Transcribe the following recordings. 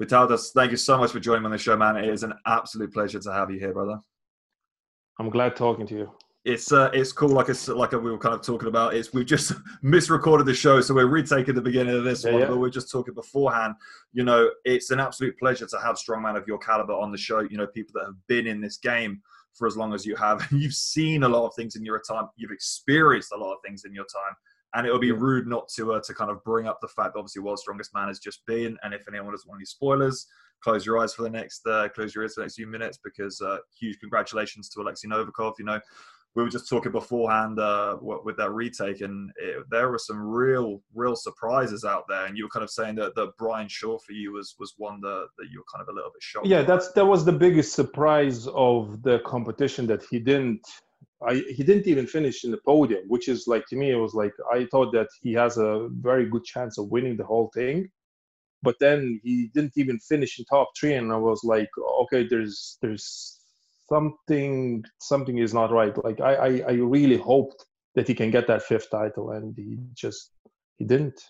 Vytautas, thank you so much for joining me on the show, man. It is an absolute pleasure to have you here, brother. I'm glad talking to you. It's uh, it's cool. Like it's like we were kind of talking about. It's we've just misrecorded the show, so we're retaking the beginning of this yeah, one. Yeah. But we're just talking beforehand. You know, it's an absolute pleasure to have strongman of your caliber on the show. You know, people that have been in this game for as long as you have. You've seen a lot of things in your time. You've experienced a lot of things in your time and it would be rude not to uh, to kind of bring up the fact that obviously world's strongest man has just been and if anyone doesn't want any spoilers close your eyes for the next uh, close your ears for the next few minutes because uh, huge congratulations to alexei novikov you know we were just talking beforehand uh, with that retake, and it, there were some real, real surprises out there. And you were kind of saying that, that Brian Shaw for you was was one that, that you were kind of a little bit shocked. Yeah, that's that was the biggest surprise of the competition that he didn't I, he didn't even finish in the podium, which is like to me, it was like I thought that he has a very good chance of winning the whole thing, but then he didn't even finish in top three, and I was like, okay, there's there's something something is not right. Like I I, I really hoped that he can get that fifth title, and he just he didn't.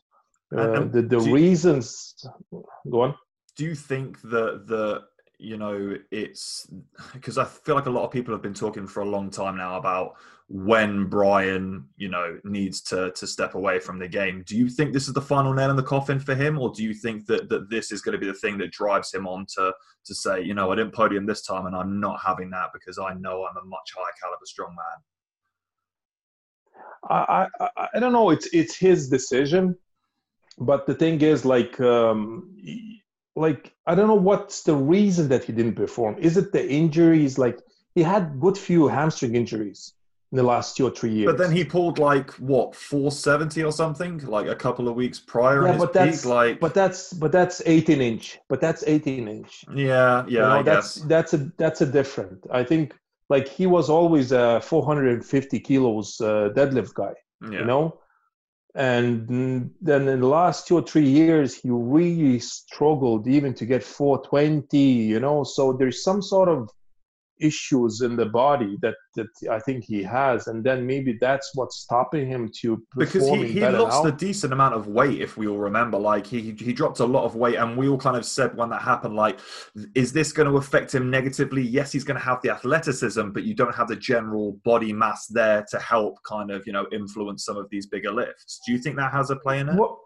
Uh, the the reasons you, go on. Do you think that the you know it's because i feel like a lot of people have been talking for a long time now about when brian you know needs to to step away from the game. Do you think this is the final nail in the coffin for him or do you think that that this is going to be the thing that drives him on to to say you know i didn't podium this time and i'm not having that because i know i'm a much higher caliber strong man I, I, I don't know. It's it's his decision, but the thing is, like, um, like I don't know what's the reason that he didn't perform. Is it the injuries? Like he had good few hamstring injuries in the last two or three years. But then he pulled like what 470 or something, like a couple of weeks prior. Yeah, but that's peak, like but that's but that's 18 inch. But that's 18 inch. Yeah, yeah. You know, that's guess. that's a that's a different. I think like he was always a 450 kilos uh, deadlift guy. Yeah. You know, and then in the last two or three years he really struggled even to get 420 you know? So there's some sort of issues in the body that that I think he has, and then maybe that's what's stopping him to because he, he lost now. a decent amount of weight. If we all remember, like he he dropped a lot of weight, and we all kind of said when that happened, like, is this going to affect him negatively? Yes, he's going to have the athleticism, but you don't have the general body mass there to help kind of you know influence some of these bigger lifts. Do you think that has a play in it? Well,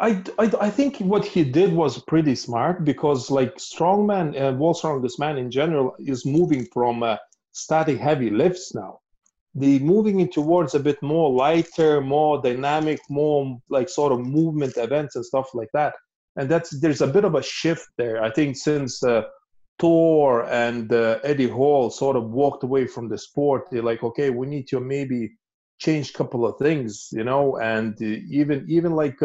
I, I, I think what he did was pretty smart because like strongman and uh, world strongest man in general is moving from uh, static heavy lifts now. The moving it towards a bit more lighter more dynamic more like sort of movement events and stuff like that. And that's there's a bit of a shift there. I think since uh, thor and uh, eddie hall sort of walked away from the sport they're like okay we need to maybe change a couple of things you know? And uh, even even like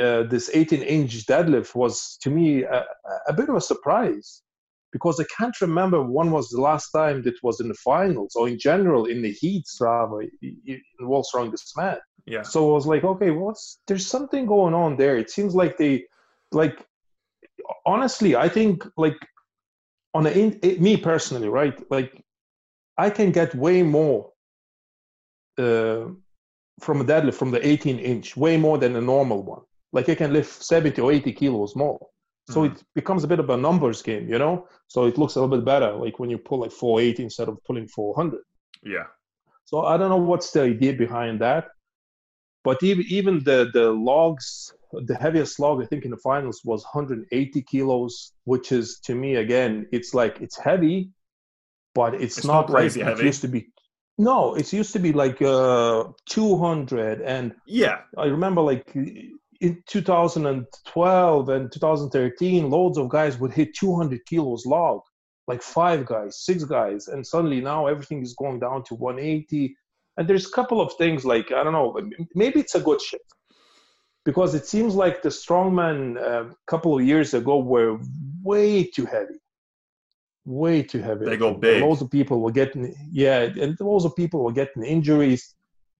uh, this 18 inch deadlift was to me a, a, bit of a surprise because I can't remember when was the last time that was in the finals or in general in the heats rather in World's Strongest Man. Yeah. So I was like, okay, what's there's something going on there. It seems like they like honestly, I think like on a in, it, me personally, right? Like I can get way more uh, from a deadlift from the 18 inch, way more than a normal one like I can lift 70 or 80 kilos more. So mm-hmm. it becomes a bit of a numbers game, you know? So it looks a little bit better, like when you pull like 480 instead of pulling 400. Yeah. So I don't know what's the idea behind that. But even, even the, the logs, the heaviest log, I think in the finals was 180 kilos, which is to me, again, it's like, it's heavy, but it's, it's not, not like heavy. it used to be. No, it used to be like uh, 200. And yeah, I remember like in 2012 and 2013, loads of guys would hit 200 kilos log, like five guys, six guys, and suddenly now everything is going down to 180. And there's a couple of things like I don't know, maybe it's a good shift because it seems like the strongman a uh, couple of years ago were way too heavy, way too heavy. They go big. Loads of people were getting yeah, and loads of people were getting injuries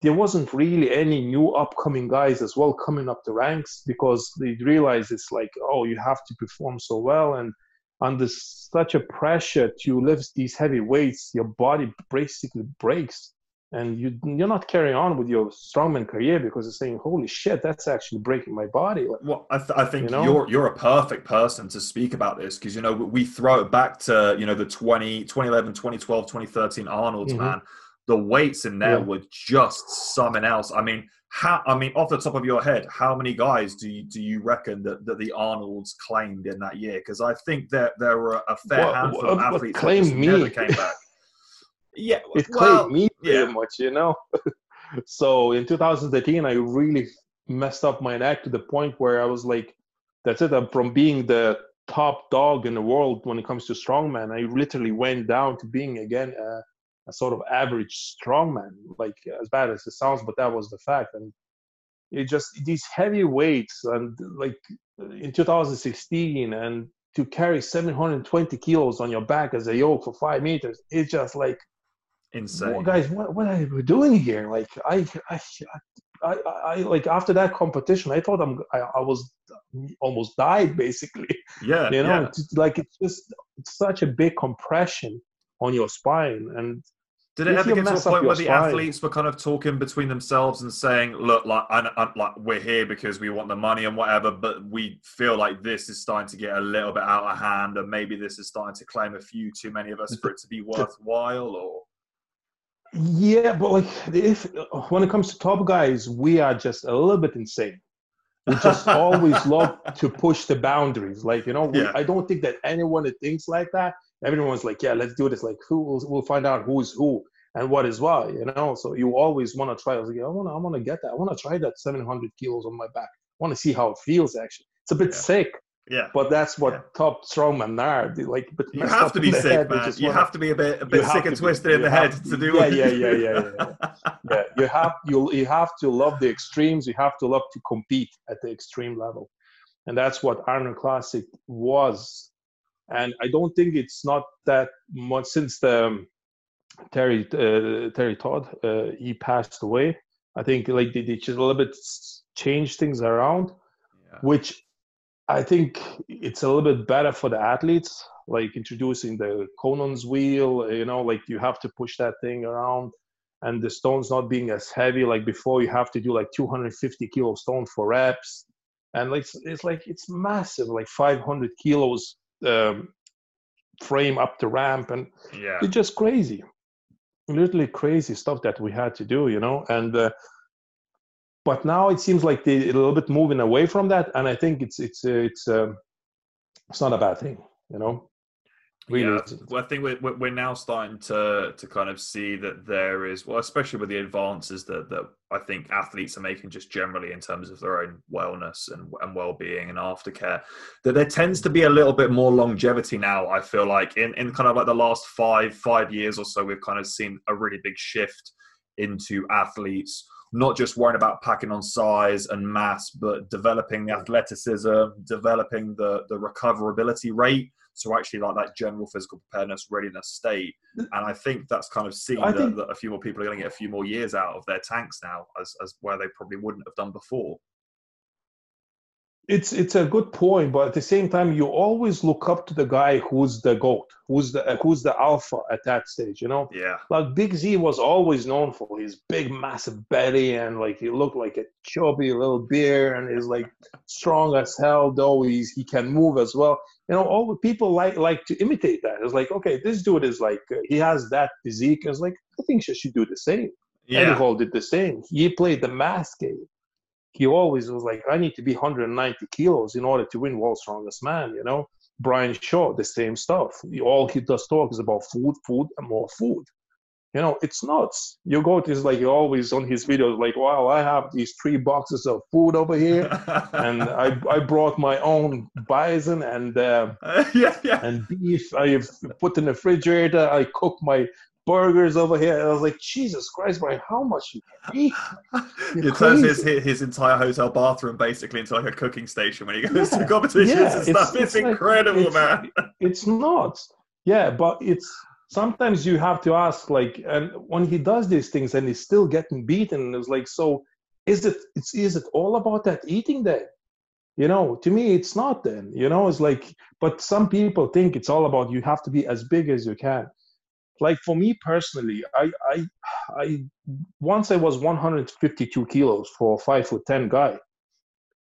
there wasn't really any new upcoming guys as well coming up the ranks because they realized it's like oh you have to perform so well and under such a pressure to lift these heavy weights your body basically breaks and you you're not carrying on with your strongman career because you're saying, "Holy shit, that's actually breaking my body." well, I, th- I think you know? you're you're a perfect person to speak about this because you know we throw it back to you know the 20, 2011, 2012, 2013 Arnold's mm-hmm. man. The weights in there yeah. were just something else. I mean, how? I mean, off the top of your head, how many guys do you do you reckon that, that the Arnold's claimed in that year? Because I think that there were a fair what, handful what, of athletes claimed that me. never came back. Yeah, it well, me pretty yeah. much, you know. so in 2018, I really messed up my neck to the point where I was like, "That's it." I'm from being the top dog in the world when it comes to strongman. I literally went down to being again a, a sort of average strongman. Like as bad as it sounds, but that was the fact. And it just these heavy weights and like in 2016 and to carry 720 kilos on your back as a yoke for five meters, it's just like insane. Guys, what, what are we doing here? Like, I, I, I, I, like after that competition, I thought I'm, I, I was almost died basically. Yeah, you know, yeah. Like it's just it's such a big compression on your spine, and did it ever get to a point where the spine, athletes were kind of talking between themselves and saying, "Look, like, I, I, like we're here because we want the money and whatever, but we feel like this is starting to get a little bit out of hand, and maybe this is starting to claim a few too many of us for it to be worthwhile." Or yeah, but like if when it comes to top guys, we are just a little bit insane. We just always love to push the boundaries. Like you know, we, yeah. I don't think that anyone that thinks like that. Everyone's like, yeah, let's do this. Like, who will, we'll find out who's who and what is why, You know, so you always want to try. I was like, I want to, I want to get that. I want to try that 700 kilos on my back. I want to see how it feels. Actually, it's a bit yeah. sick. Yeah. But that's what yeah. top strongmen are. Like, but you have to be sick, head, man. You wanna, have to be a bit, a bit sick and twisted be, in the head to, to do. Yeah, yeah, yeah, yeah, yeah. yeah. You have you you have to love the extremes. You have to love to compete at the extreme level, and that's what Arnold Classic was. And I don't think it's not that much since the um, Terry uh, Terry Todd uh, he passed away. I think like they, they just a little bit changed things around, yeah. which I think it's a little bit better for the athletes, like introducing the Conan's wheel. You know, like you have to push that thing around, and the stones not being as heavy. Like before, you have to do like 250 kilo stone for reps, and like it's like it's massive, like 500 kilos um, frame up the ramp, and yeah, it's just crazy, literally crazy stuff that we had to do. You know, and uh, but now it seems like they're a little bit moving away from that, and I think it's it's uh, it's um, it's not a bad thing, you know. Really yeah, well, I think we're we're now starting to to kind of see that there is well, especially with the advances that that I think athletes are making just generally in terms of their own wellness and and well being and aftercare. That there tends to be a little bit more longevity now. I feel like in in kind of like the last five five years or so, we've kind of seen a really big shift into athletes not just worrying about packing on size and mass, but developing the athleticism, developing the the recoverability rate. So actually, like that general physical preparedness, readiness state, mm. and I think that's kind of seen that, think, that, a few more people are going to get a few more years out of their tanks now, as as where they probably wouldn't have done before it's it's a good point, but at the same time, you always look up to the guy who's the goat, who's the who's the alpha at that stage. You know, yeah. Like Big Z was always known for his big, massive belly, and like he looked like a chubby little bear, and is like strong as hell. Though he's he can move as well. You know, all the people like like to imitate that. It's like, okay, this dude is like uh, he has that physique. It's like I think she should do the same. Yeah. Eddie Hall did the same. He played the mask game he always was like, I need to be 190 kilos in order to win World's Strongest Man, you know? Brian Shaw, the same stuff. All he does talk is about food, food, and more food. You know, it's nuts. You go to his like he always on his videos, like, wow, I have these three boxes of food over here, and I I brought my own bison and uh, yeah, yeah. and beef. I put in the refrigerator. I cook my burgers over here. And I was like, Jesus Christ, Brian, how much you eat? It turns his, his entire hotel bathroom basically into like a cooking station when he goes yeah, to competitions yeah, and stuff. It's, it's, it's incredible, like, it's, man. It's not. Yeah, but it's sometimes you have to ask, like, and when he does these things and he's still getting beaten, it's like, so is it? It's is it all about that eating then? You know, to me, it's not. Then you know, it's like, but some people think it's all about you have to be as big as you can like for me personally, I I I once I was 152 kilos for a five foot ten guy,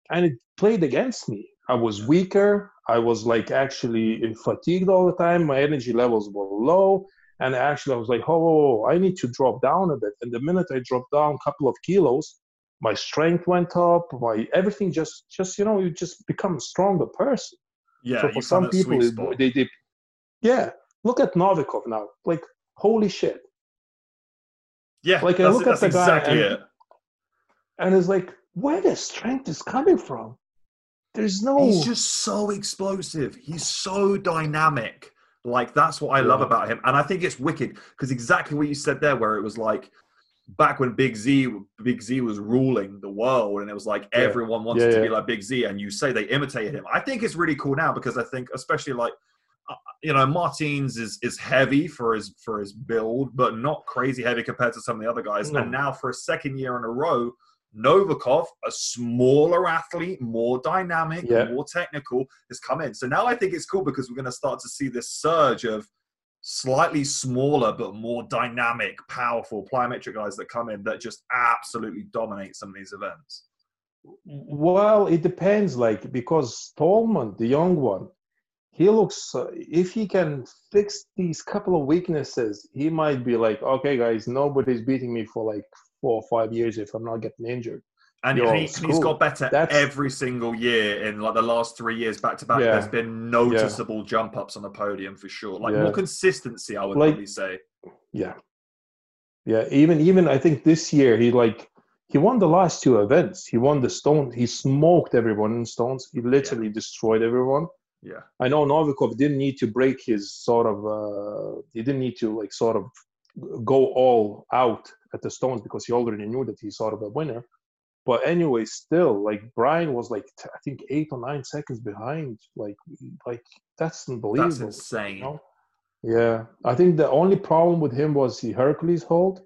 and it played against me. I was weaker. I was like actually fatigued all the time. My energy levels were low. And actually, I was like, oh, I need to drop down a bit. And the minute I dropped down a couple of kilos, my strength went up. My everything just, just you know, you just become a stronger person. Yeah. So for some people, they, they, yeah. Look at Novikov now. Like, holy shit. Yeah. Like I look at the exactly guy, and, and it's like, where the strength is coming from? There's no. He's just so explosive. He's so dynamic. Like that's what I love about him, and I think it's wicked because exactly what you said there, where it was like back when Big Z, Big Z was ruling the world, and it was like yeah. everyone wanted yeah, to be like Big Z, and you say they imitated him. I think it's really cool now because I think, especially like Uh, you know, Martins is is heavy for his for his build, but not crazy heavy compared to some of the other guys. No. And now for a second year in a row, Novikov, a smaller athlete, more dynamic, yeah. more technical, has come in. So now I think it's cool because we're going to start to see this surge of slightly smaller but more dynamic, powerful plyometric guys that come in that just absolutely dominate some of these events. Well, it depends, like because Stoltman, the young one, he looks if he can fix these couple of weaknesses, he might be like, okay, guys, nobody's beating me for like four or five years if I'm not getting injured. And he, has got better That's, every single year in like the last three years back to back. There's been noticeable yeah. jump ups on the podium for sure. Like yeah. more consistency, I would like, probably say. Yeah, yeah. Even even I think this year he like he won the last two events. He won the stone. He smoked everyone in stones. He literally yeah. destroyed everyone. Yeah. I know Novikov didn't need to break his sort of. Uh, he didn't need to like sort of go all out at the Stones because he already knew that he's sort of a winner. But anyway, still, like Brian was like I think eight or nine seconds behind. Like, like that's unbelievable. That's insane. You know? Yeah, I think the only problem with him was the Hercules hold.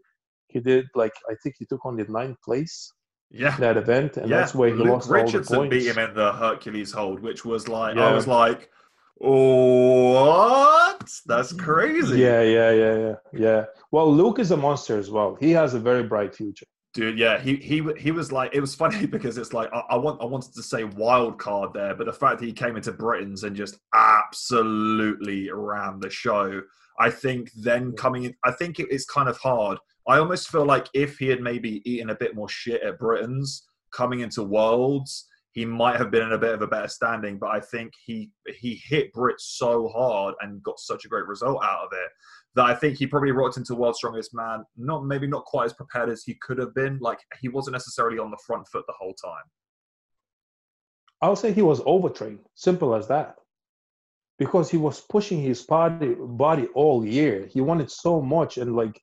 He did like I think he took only ninth place. Yeah, that event, and yeah. that's where he Luke lost Richardson all the points. beat him in the Hercules hold, which was like yeah. I was like, what? That's crazy. Yeah, yeah, yeah, yeah, yeah. Well, Luke is a monster as well. He has a very bright future. Dude, yeah, he he he was like it was funny because it's like I, I, want I wanted to say wild card there, but the fact that he came into Britain's and just absolutely ran the show, I think then coming in, I think it is kind of hard. I almost feel like if he had maybe eaten a bit more shit at Britain's coming into Worlds, he might have been in a bit of a better standing. But I think he he hit Brit so hard and got such a great result out of it that I think he probably rocked into World's Strongest Man, not maybe not quite as prepared as he could have been. Like he wasn't necessarily on the front foot the whole time. I'll say he was overtrained. Simple as that. Because he was pushing his body body all year. He wanted so much and like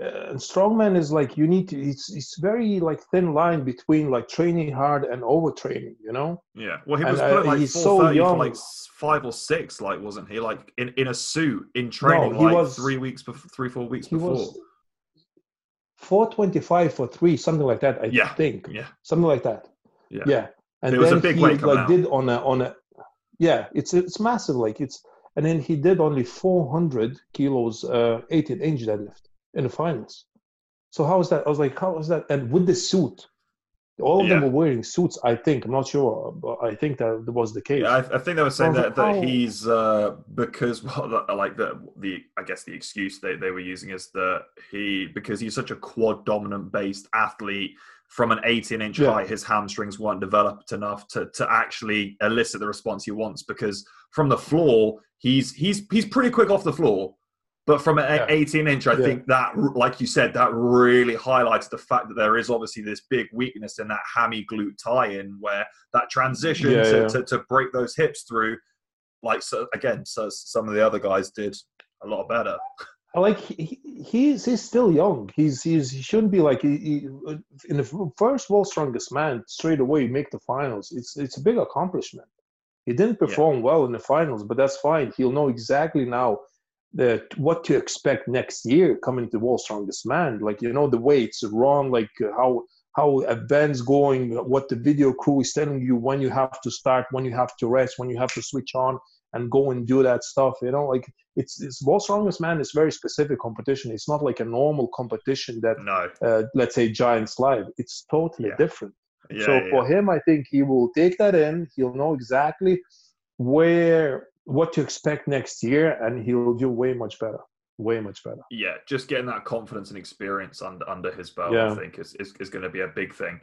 uh, strongman is like you need to it's it's very like thin line between like training hard and overtraining you know? Yeah well he was and, uh, like he's so young. like five or six like wasn't he? Like in in a suit in training no, like was, three weeks before three four weeks before. 425 for three something like that i yeah. think. yeah. Something like that. Yeah. Yeah. And it was a big he, like out. did on a on a yeah it's it's massive like it's and then he did only 400 kilos uh 18 inch deadlift in the finals. So how is that? I was like, how is that? And with the suit, all of yeah. them were wearing suits. I think I'm not sure, but I think that was the case. Yeah, I, I think they were saying that, that he's uh, because well, like the the I guess the excuse they, they were using is that he because he's such a quad dominant based athlete from an 18 inch yeah. height, his hamstrings weren't developed enough to to actually elicit the response he wants. Because from the floor, he's he's he's pretty quick off the floor but from an yeah. 18 inch, I yeah. think that, like you said, that really highlights the fact that there is obviously this big weakness in that hammy glute tie in where that transition yeah, to, to, to, break those hips through, like, so again, so some of the other guys did a lot better. I like he, he's he's still young. He's he's he shouldn't be like he, he, in the first world strongest man straight away make the finals. It's it's a big accomplishment. He didn't perform well in the finals, but that's fine. He'll know exactly now the what to expect next year coming to World Strongest Man. Like you know the weights wrong, like uh, how how events going, what the video crew is telling you when you have to start, when you have to rest, when you have to switch on. and go and do that stuff. You know, like it's it's world's strongest man is very specific competition. It's not like a normal competition that no. uh, let's say Giants Live. It's totally Yeah. different. Yeah, so yeah, for him, I think he will take that in. He'll know exactly where what to expect next year, and he'll do way much better. Way much better. yeah, just getting that confidence and experience under under his belt, I think, is, is, is going to be a big thing.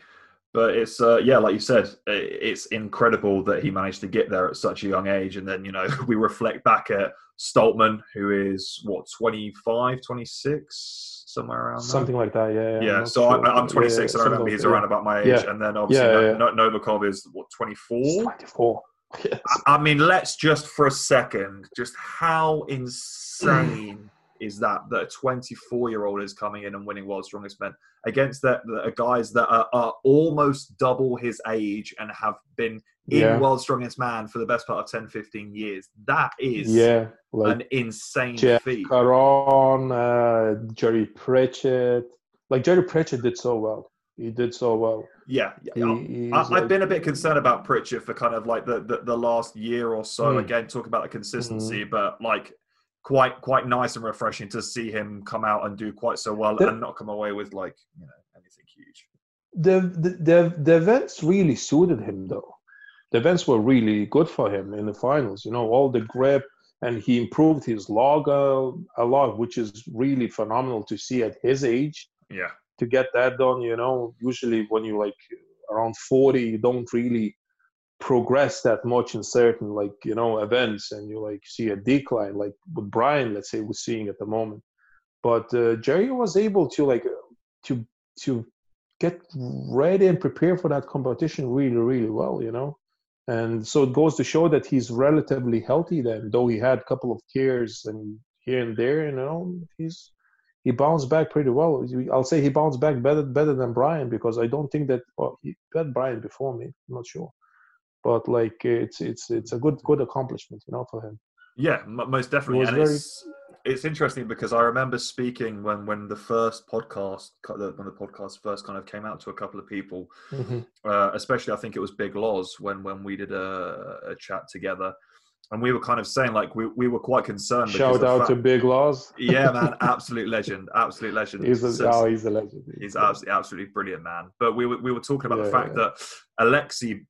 But it's uh, yeah, like you said, it's incredible that he managed to get there at such a young age. And then you know we reflect back at Stoltman, who is what 25, 26, somewhere around there. Something like that. Yeah. Yeah. Yeah, I'm so sure. I, I'm 26, yeah, and I remember he's around about my age. Yeah. And then obviously Yeah, no, yeah, Novikov is what 24. 24. Yes. I mean, let's just for a second, just how insane is that that a 24 year old is coming in and winning World's Strongest Men against that the guys that are, are almost double his age and have been in Yeah. World's Strongest Man for the best part of 10, 15 years. That is Yeah. Like an insane Jeff feat. Caron, uh, Jerry Pritchett. Like Jerry Pritchett did so well. He did so well. Yeah, yeah. He, I, I've like- been a bit concerned about Pritchett for kind of like the, the, the last year or so. Mm. Again, talk about the consistency, Hmm. but like quite quite nice and refreshing to see him come out and do quite so well The- and not come away with like you know anything huge. the, the the the events really suited him though. The events were really good for him in the finals. You know, all the grip and he improved his log uh, a lot, which is really phenomenal to see at his age. Yeah, to get that done, you know, usually when you like around 40, you don't really progress that much in certain like, you know, events and you like see a decline like with Brian, let's say we're seeing at the moment. But uh, Jerry was able to like to to get ready and prepare for that competition really, really well, you know. And so it goes to show that he's relatively healthy then, though he had a couple of tears and here and there, you know, he's he bounced back pretty well. I'll say he bounced back better better than Brian because I don't think that well, he had Brian before me. I'm not sure, but like it's it's it's a good good accomplishment, you know, for him. yeah, most definitely. And very- it's it's interesting because I remember speaking when when the first podcast when the podcast first kind of came out to a couple of people Mm-hmm. uh, especially I think it was Big Loz when when we did a, a chat together, and we were kind of saying like we, we were quite concerned. Shout out to Big Loz. yeah, man, absolute legend, absolute legend. He's a, So- oh, he's a legend. he's absolutely absolutely brilliant, man. But we were we were talking about the fact yeah. that Alexi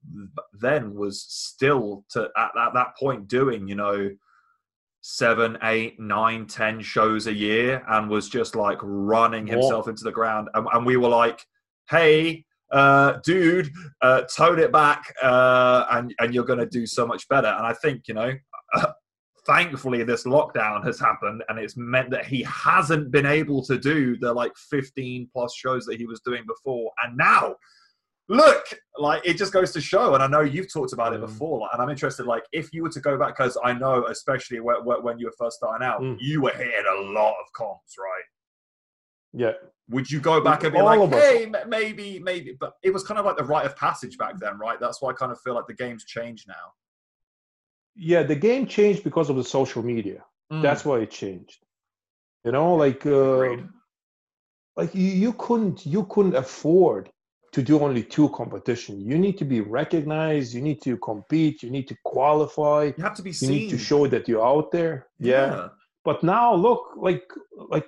then was still to at, at that point doing you know seven, eight, nine, ten shows a year, and was just like running himself into the ground, and, and we were like, hey. Uh, dude, uh, tone it back, uh, and and you're going to do so much better. And I think you know, thankfully, this lockdown has happened, and it's meant that he hasn't been able to do the like 15 plus shows that he was doing before. And now, look, like it just goes to show. And I know you've talked about it Mm. before, like, and I'm interested, like if you were to go back, because I know, especially when, when you were first starting out, Mm. you were hitting a lot of comps, right? Yeah, Would you go back and be All like, hey, m- maybe, maybe? But it was kind of like the rite of passage back then, right? That's why I kind of feel like the game's changed now. yeah. The game changed because of the social media. Mm. That's why it changed. You know, like uh, like you, you couldn't you couldn't afford to do only two competition. You need to be recognized. You need to compete. You need to qualify. you have to be seen. You need to show that you're out there. Yeah. But now look, like like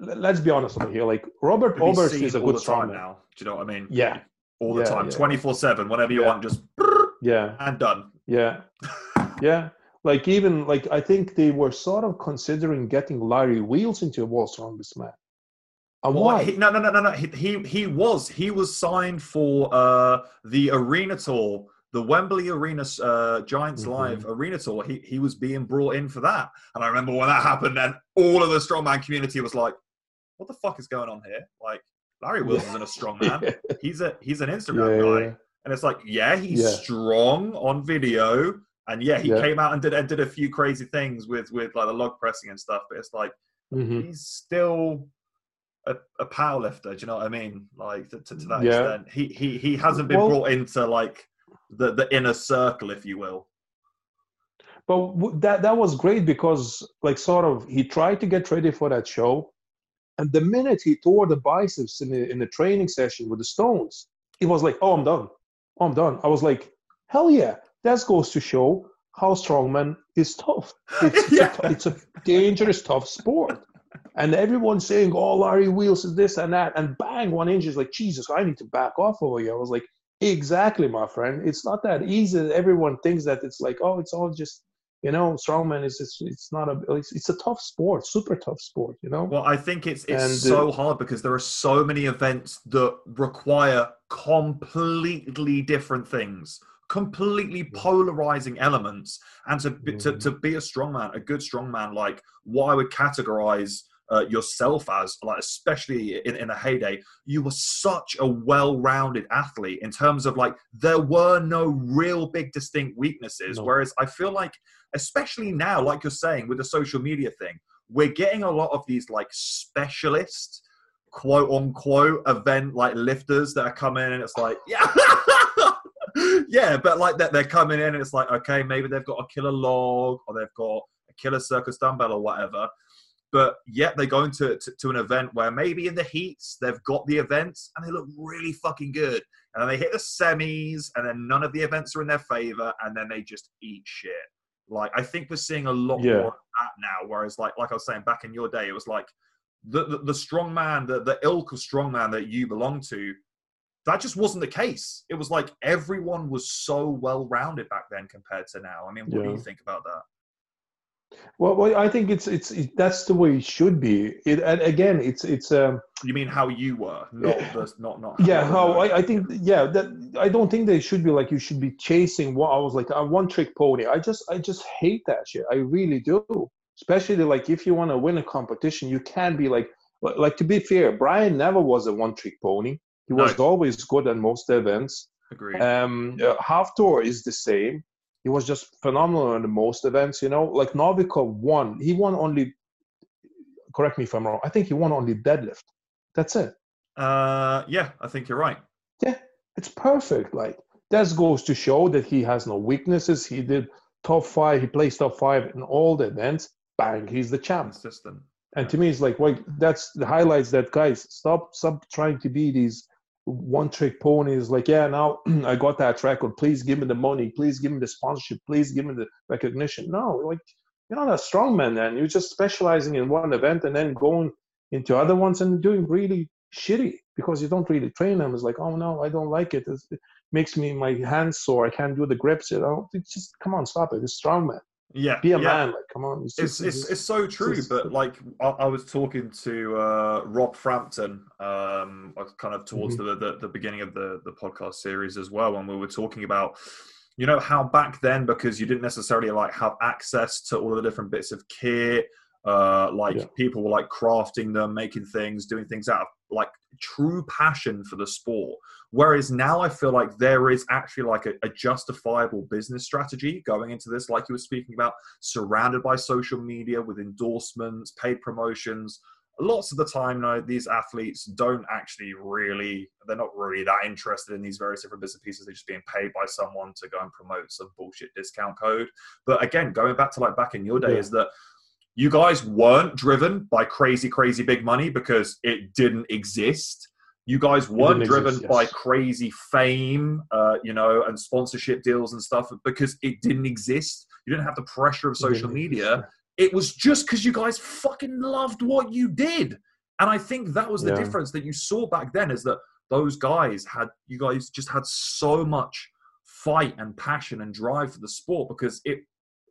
let's be honest over here. Like Robert Oberst is a good strongman. now. Do you know what I mean? Yeah, all the Yeah, time, twenty four seven, whenever you Yeah. want, just yeah, and done. yeah, yeah. Like even like I think they were sort of considering getting Larry Wheels into a World's Strongest Man. And Well, why? he, no, no, no, no, no. He, he he was he was signed for uh the arena tour, the Wembley Arena uh, Giants Mhm. Live Arena tour. He he was being brought in for that, and I remember when that happened, and all of the strongman community was like, "What the fuck is going on here?" Like Larry Wheels isn't a strongman. He's a he's an Instagram Yeah, guy. yeah. And it's like, yeah, he's Yeah. strong on video, and yeah, he Yeah. came out and did and did a few crazy things with with like the log pressing and stuff. But it's like Mhm. he's still a, a power lifter. Do you know what I mean? Like to, to, to that Yeah. extent, he he he hasn't been Well- brought into like the the inner circle, if you will. But w- that that was great because like sort of he tried to get ready for that show, and the minute he tore the biceps in the in the training session with the stones, he was like, "Oh, I'm done. Oh, I'm done." I was like, "Hell yeah!" That goes to show how strongman is tough. It's, yeah. a, it's a dangerous, tough sport. And everyone's saying, oh, Larry Wheels is this and that. And bang, one inch is like, Jesus, I need to back off over here. I was like, exactly, my friend. It's not that easy. Everyone thinks that it's like, oh, it's all just you know strongman is it's, it's not a it's, it's, a tough sport super tough sport you know well i think it's it's and, so uh, hard because there are so many events that require completely different things completely polarizing elements and to, mm. to, to be a strongman a good strongman like what i would categorize uh, yourself as like especially in, in a heyday you were such a well-rounded athlete in terms of like there were no real big distinct weaknesses no. whereas i feel like especially now like you're saying with the social media thing we're getting a lot of these like specialist quote unquote event like lifters that are coming in and it's like yeah yeah, but like that they're coming in and it's like, okay, maybe they've got a killer log or they've got a killer circus dumbbell or whatever. But yet they go into to, to an event where maybe in the heats they've got the events and they look really fucking good. And then they hit the semis and then none of the events are in their favor and then they just eat shit. Like I think we're seeing a lot yeah. more of that now. Whereas like like I was saying back in your day, it was like the the, the strong man, the, the ilk of strong man that you belong to that just wasn't the case. It was like everyone was so well rounded back then compared to now. I mean, what yeah. do you think about that? Well, well, I think it's it's it, that's the way it should be. It, and again, it's it's. Um, you mean how you were, not the, not not. yeah, how I, I think yeah that I don't think they should be like you should be chasing what I was like a one trick pony. I just I just hate that shit. I really do. Especially like if you want to win a competition, you can't be like like to be fair. Brian never was a one trick pony. He was no. always good at most events. Agreed. Um, uh, Hafthor is the same. He was just phenomenal in the most events. You know, like Novikov won. He won only. Correct me if I'm wrong. I think he won only deadlift. That's it. Uh, yeah, I think you're right. Yeah, it's perfect. Like that goes to show that he has no weaknesses. He did top five. He placed top five in all the events. Bang, he's the champ. Consistent. And to me, it's like, well, that's the highlights that guys stop, stop trying to be these one trick ponies like yeah now i got that record. Please give me the money. Please give me the sponsorship. Please give me the recognition. No like you're not a strong man then you're just specializing in one event and then going into other ones and doing really shitty because you don't really train them. It's like oh no i don't like it. It's, it makes me my hands sore. I can't do the grips. You know it's just come on stop it. It's strong man yeah be a yeah. man like come on it's, just, it's, it's, it's, so true it's, but like I, I, was talking to uh, rob frampton um, kind of towards mm-hmm. the, the, the beginning of the the podcast series as well when we were talking about you know how back then because you didn't necessarily like have access to all the different bits of kit uh, like yeah. people were like crafting them making things doing things out of like true passion for the sport Whereas now I feel like there is actually like a, a, justifiable business strategy going into this, like you were speaking about, surrounded by social media with endorsements, paid promotions. Lots of the time, know, these athletes don't actually really, they're not really that interested in these various different bits and pieces. They're just being paid by someone to go and promote some bullshit discount code. But again, going back to like back in your day, yeah. is that you guys weren't driven by crazy, crazy big money because it didn't exist you guys weren't driven exist, yes. by crazy fame, uh, you know, and sponsorship deals and stuff because it didn't exist. You didn't have the pressure of social media. It was just because you guys fucking loved what you did. And I think that was the yeah. difference that you saw back then is that those guys had, you guys just had so much fight and passion and drive for the sport because it,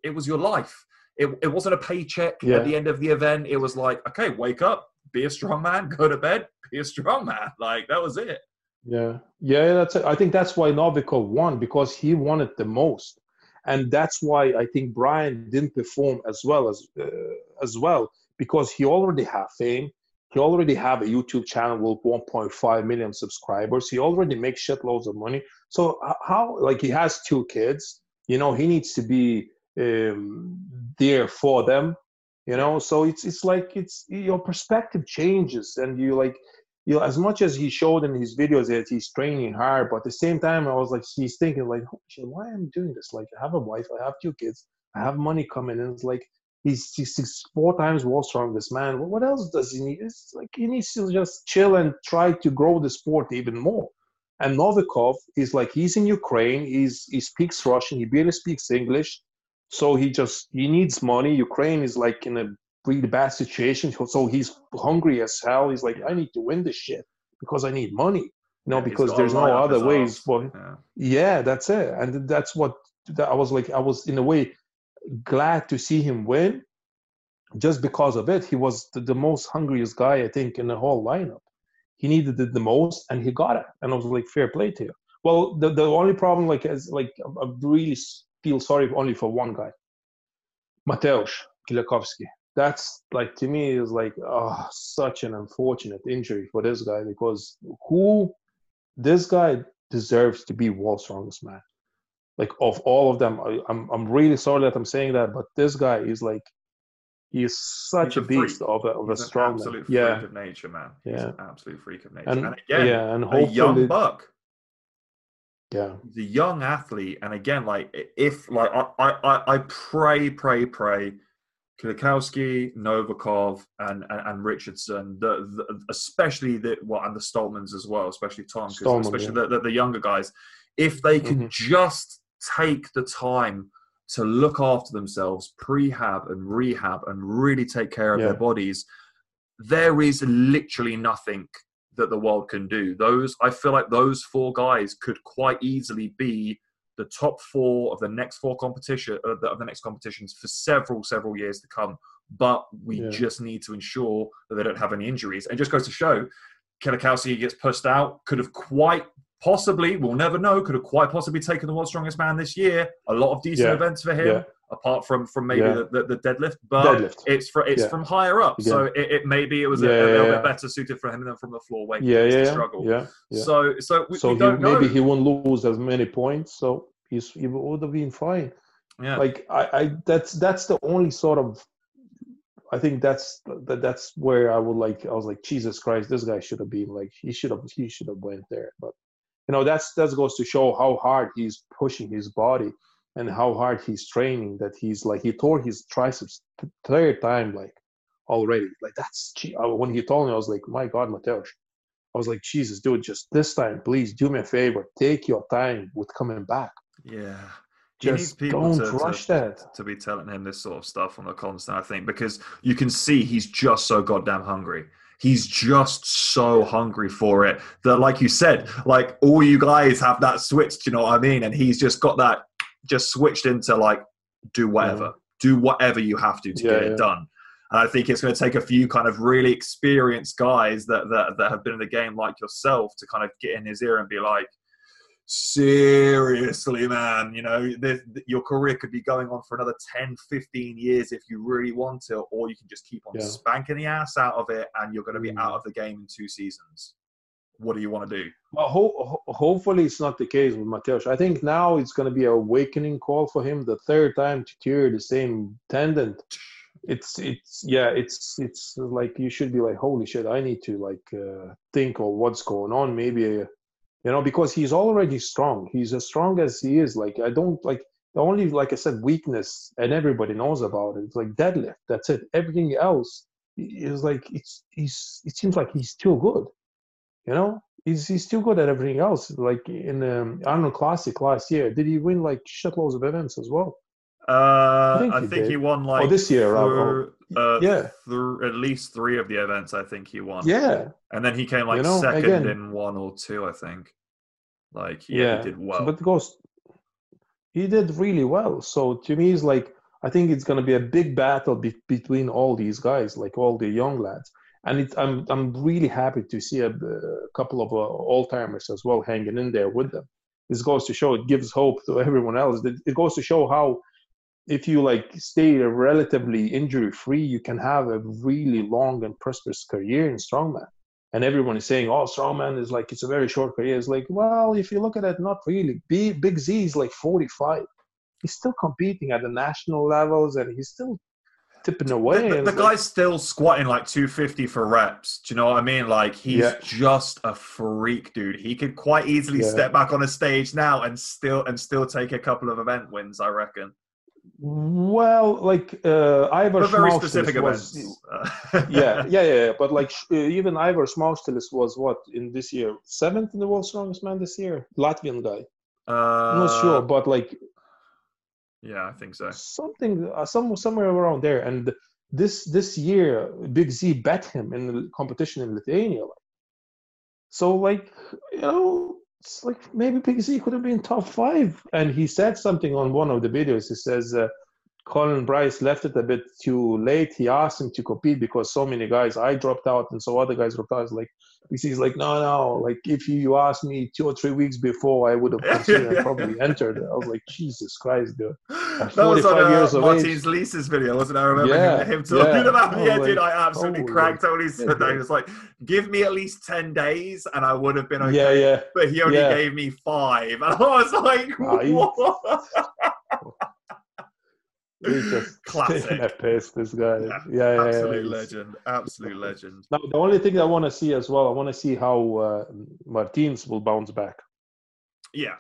it was your life. It, it wasn't a paycheck yeah. at the end of the event. It was like, okay, wake up, be a strong man, go to bed, be a strong man. Like that was it. Yeah, yeah, that's it. I think that's why Novikov won because he wanted the most, and that's why I think Brian didn't perform as well as uh, as well because he already have fame. He already have a YouTube channel with 1.5 million subscribers. He already makes shitloads of money. So how like he has two kids, you know, he needs to be um, there for them you know? So it's it's like it's your perspective changes and you like you know as much as he showed in his videos that he's training hard but at the same time i was like he's thinking like shit, why am i doing this? Like i have a wife i have two kids i have money coming in. It's like he's, he's, four times more strong this man. What else does he need? It's like he needs to just chill and try to grow the sport even more. And novikov is like he's in ukraine he's he speaks russian he barely speaks english So he just he needs money. Ukraine is like in a really bad situation. So he's hungry as hell. He's like, I need to win this shit because I need money. You know, yeah, because there's no other ways. But yeah. yeah, that's it. And that's what that I was like. I was in a way glad to see him win, just because of it. He was the, the most hungriest guy I think in the whole lineup. He needed it the most, and he got it. And I was like, fair play to you. Well, the, the only problem, like, is like I'm really feel sorry only for one guy, Mateusz Kieliszkowski. That's like to me is like oh, such an unfortunate injury for this guy because who this guy deserves to be world's strongest man. Like of all of them, I, I'm I'm really sorry that I'm saying that, but this guy is like he is such a, a, beast of a, of a strong absolute freak yeah. of nature, man. Yeah, He's an absolute freak of nature. And, and again, yeah, and a young buck. Yeah, he's a young athlete, and again, like if like I I I pray pray pray, Kieliszkowski, Novikov, and, and, and Richardson, the, the, especially the what and the Stoltmans as well, especially Tom, Stoltman, especially yeah. the, the, the younger guys, if they can mm-hmm. just take the time to look after themselves, prehab and rehab, and really take care of yeah. their bodies, there is literally nothing that the world can do. Those I feel like those four guys could quite easily be the top four of the next four competition uh, of the next competitions for several several years to come. But we yeah. just need to ensure that they don't have any injuries. And just goes to show, Kieliszkowski gets pushed out, could have quite possibly, we'll never know, could have quite possibly taken the world's strongest man this year. A lot of decent yeah. events for him. Yeah. Apart from from maybe yeah. the, the, the, deadlift, but deadlift. it's for it's from higher up, so it, it, maybe it was a, a little bit better suited for him than from the floor weight. Yeah, yeah, struggle. Yeah, So so we, so we he, maybe he won't lose as many points, so he's he would have been fine. Yeah. Like I, I that's that's the only sort of I think that's that that's where I would like I was like Jesus Christ this guy should have been like he should have he should have went there but you know that's that goes to show how hard he's pushing his body and how hard he's training that he's like he tore his triceps third time like already. Like that's when he told me i was like my god mateusz. I was like jesus dude just this time please do me a favor. Take your time with coming back. Yeah. Just don't to, rush to, that to be telling him this sort of stuff on the constant i think because you can see he's just so goddamn hungry. He's just so hungry for it that like you said like all you guys have that switched you know what i mean? And he's just got that just switched into like do whatever yeah. do whatever you have to to yeah, get it done and i think it's going to take a few kind of really experienced guys that, that that have been in the game like yourself to kind of get in his ear and be like seriously, man, you know, this, your career could be going on for another 10, 15 years if you really want to, or you can just keep on yeah. spanking the ass out of it and you're going to be out mm. of the game in two seasons. What do you want to do? Well, ho- hopefully it's not the case with Mateusz. I think now it's going to be a awakening call for him. The third time to tear the same tendon. It's it's yeah it's it's like you should be like holy shit I need to like uh, think of what's going on maybe you know, because he's already strong. He's as strong as he is. Like I don't like the only like I said weakness, and everybody knows about it. It's like deadlift. That's it. Everything else is like it's he's. It seems like he's still good. You know, he's he's still good at everything else. Like in the um, Arnold Classic last year, did he win like shitloads of events as well? Uh, I think, I he, think he, won like oh, this year. Through, uh, yeah, through at least three of the events. I think he won. Yeah, and then he came like you know, second again, in one or two. I think. Like yeah, yeah. he did well. But goes, he did really well. So to me, it's like I think it's going to be a big battle be- between all these guys, like all the young lads. And I'm I'm really happy to see a, a couple of uh, all timers as well hanging in there with them. This goes to show it gives hope to everyone else. It goes to show how if you like stay relatively injury free, you can have a really long and prosperous career in strongman. And everyone is saying, "Oh, strongman is like it's a very short career." It's like, well, if you look at it, not really. B, Big Z is like 45. He's still competing at the national levels, and he's still tipping away. The, the, the guy's still squatting like 250 for reps. Do you know what I mean? Like he's yeah. just a freak, dude. He could quite easily yeah. step back on a stage now and still and still take a couple of event wins. I reckon. Well, like uh, Ivor very specific was, yeah, yeah, yeah. But like uh, even Aivars Smaukstelis was what in this year seventh in the world's strongest man this year, Latvian guy. Uh, I'm not sure, but like Yeah, I think so. Something, uh, some, somewhere around there. And this this year, Big Z bet him in the competition in Lithuania. So, like, you know, it's like maybe Big Z could have been top five. And he said something on one of the videos. He says, uh, Colin Bryce left it a bit too late. He asked him to compete because so many guys I dropped out and so other guys dropped out. Like he's like, no, no. Like if you asked me two or three weeks before, I would have considered and probably entered. I was like, Jesus Christ, dude. That was on uh, Martins Licis's video, wasn't it? I remember yeah, him, talking yeah. about me. Yeah, like, dude, I absolutely cracked totally yeah, He was like, give me at least 10 days and I would have been okay. Yeah, yeah. But he only yeah. gave me five. And I was like, what? He's just classic. At pace, this guy. Yeah, yeah, yeah absolute yeah, legend. Absolute legend. Now, the only thing I want to see as well, I want to see how uh, Martins will bounce back. Yeah,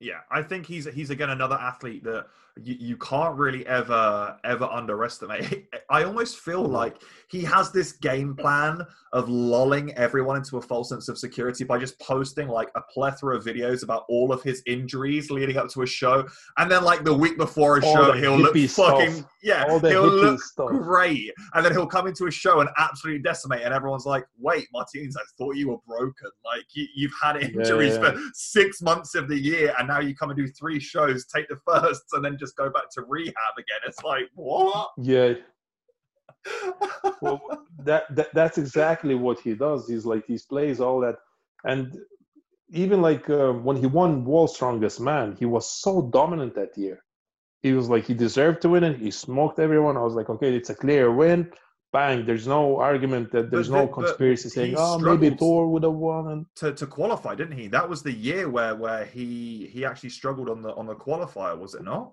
yeah. I think he's he's again another athlete that you, you can't really ever ever underestimate. I almost feel like he has this game plan of lulling everyone into a false sense of security by just posting like a plethora of videos about all of his injuries leading up to a show, and then like the week before a all show, he'll look stuff. fucking yeah, he'll look stuff. great, and then he'll come into a show and absolutely decimate, and everyone's like, "Wait, Martins, I thought you were broken. Like you, have had injuries yeah, yeah. for six months of the year, and now you come and do three shows, take the firsts, and then." just go back to rehab again. It's like what? Yeah. well, that, that that's exactly what he does. He's like he plays all that, and even like uh, when he won World's Strongest Man, he was so dominant that year. He was like he deserved to win it. He smoked everyone. I was like, okay, it's a clear win. Bang! There's no argument that there's but, no conspiracy saying, oh, maybe Thor would have won. And... To, to qualify, didn't he? That was the year where where he he actually struggled on the on the qualifier, was it not?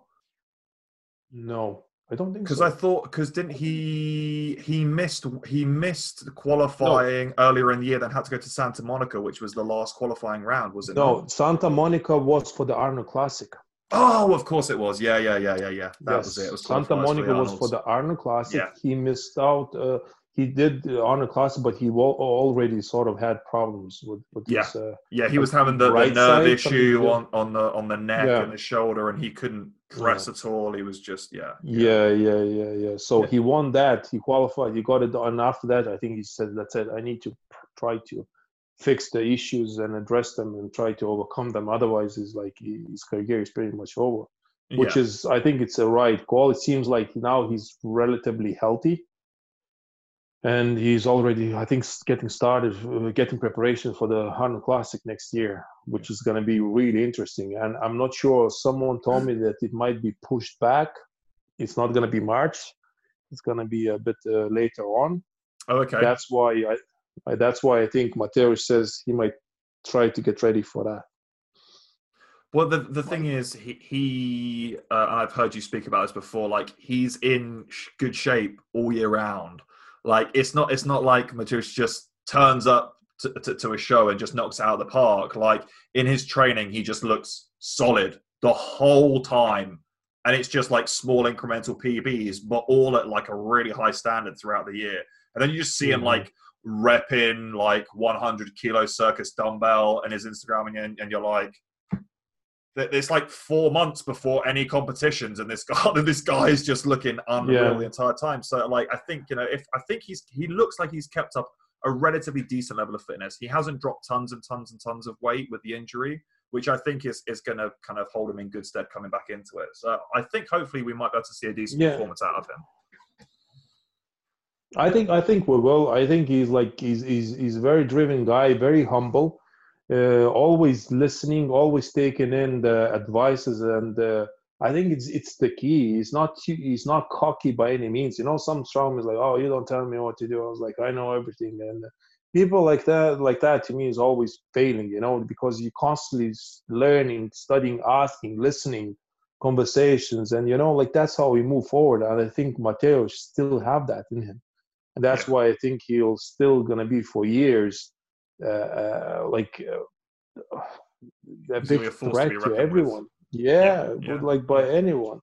No, I don't think because so. I thought because didn't he he missed he missed qualifying no. earlier in the year, then had to go to Santa Monica, which was the last qualifying round, was it? No, not? Santa Monica was for the Arnold Classic. Oh, of course it was. Yeah, yeah, yeah, yeah, yeah. That yes. was it. it was Santa Monica was for the Arnold Classic. Yeah. He missed out. Uh, he did the Arnold Classic, but he already sort of had problems with, with yeah. His, uh, yeah, he was having the, right the nerve issue on, on the on the neck yeah. and the shoulder, and he couldn't press yeah. at all. He was just yeah. Yeah, yeah, yeah, yeah. So yeah. he won that. He qualified. He got it. And after that, I think he said, "That's it. I need to try to fix the issues and address them and try to overcome them. Otherwise, it's like his career is pretty much over." Which is, I think, it's a right call. It seems like now he's relatively healthy and he's already i think getting started uh, getting preparation for the Arnold classic next year which is going to be really interesting. And i'm not sure someone told me that it might be pushed back. It's not going to be march. It's going to be a bit uh, later on. Oh, okay. That's why I, I, that's why i think Mateusz says he might try to get ready for that. Well, the the thing is, he, he uh, I've heard you speak about this before. Like he's in good shape all year round. Like it's not it's not like Mateusz just turns up to, to, to, a show and just knocks out of the park. Like in his training, he just looks solid the whole time. And it's just like small incremental PBs, but all at like a really high standard throughout the year. And then you just see mm-hmm. him like repping like 100 kilo circus dumbbell and his Instagram, and, and you're like, it's like four months before any competitions, and this guy, this guy is just looking unreal yeah. the entire time. So, like, I think you know, if I think he's he looks like he's kept up a relatively decent level of fitness. He hasn't dropped tons and tons and tons of weight with the injury, which I think is is going to kind of hold him in good stead coming back into it. So, I think hopefully we might be able to see a decent yeah. performance out of him. I think I think we will. I think he's like he's he's he's a very driven guy, very humble uh, always listening, always taking in the advices, and uh, I think it's it's the key. He's not he's not cocky by any means. You know, some strong is like, oh, you don't tell me what to do. I was like, I know everything, and people like that like that to me is always failing. You know, because you constantly learning, studying, asking, listening, conversations, and you know, like that's how we move forward. And I think Mateusz still have that in him, and that's why I think he'll still gonna be for years uh, uh, like uh, a big a threat to, to everyone. Yeah, yeah, like by anyone.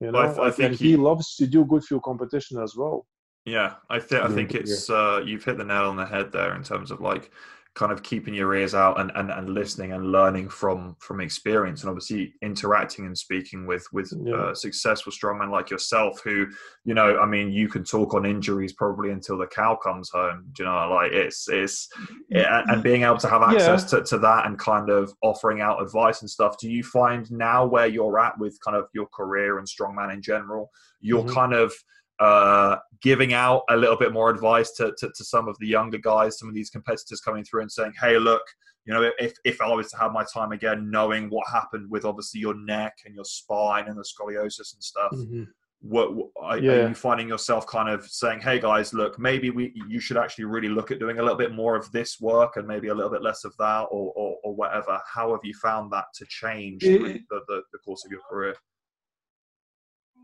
You know, I, I think he, he, loves to do good for competition as well. Yeah, I think I think it's uh, you've hit the nail on the head there in terms of like kind of keeping your ears out and, and, and listening and learning from from experience and obviously interacting and speaking with with yeah. uh, successful strongmen like yourself who you know i mean you can talk on injuries probably until the cow comes home do you know like it's it's it, and being able to have access yeah. to, to that and kind of offering out advice and stuff do you find now where you're at with kind of your career and strongman in general you're mm-hmm. kind of uh, giving out a little bit more advice to, to, to, some of the younger guys, some of these competitors coming through and saying, hey, look, you know, if, if I was to have my time again, knowing what happened with obviously your neck and your spine and the scoliosis and stuff, mm-hmm. what, what are, yeah. are, you finding yourself kind of saying, hey, guys, look, maybe we you should actually really look at doing a little bit more of this work and maybe a little bit less of that or, or, or whatever? How have you found that to change it, the, the, the course of your career?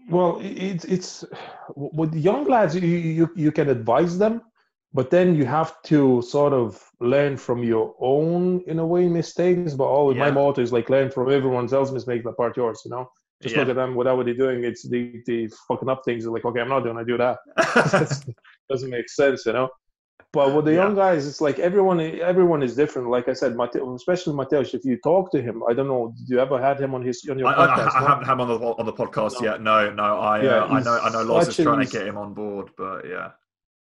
Well, it's it's with young lads, you, you you can advise them, but then you have to sort of learn from your own in a way mistakes. But oh, all yeah. my motto is like learn from everyone else's mistakes, but part yours. You know, just yeah. look at them. Whatever they're doing, it's the the fucking up things. Like, okay, I'm not doing. I do that. doesn't make sense, you know. But with the yeah. young guys, it's like everyone everyone is different. Like I said, Mate- especially Mateusz, if you talk to him, I don't know, did you ever had him on his on your I, podcast? I, I, haven't had him on the on the podcast no. yet. No, no. I yeah, uh, I know I know Loz is trying to get him on board, but yeah.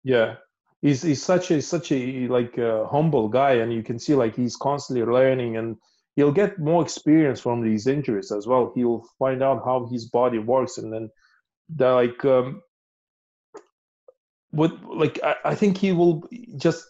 Yeah. He's he's such a such a like a humble guy and you can see like he's constantly learning and he'll get more experience from these injuries as well. He'll find out how his body works and then the like um, what like I, I think he will just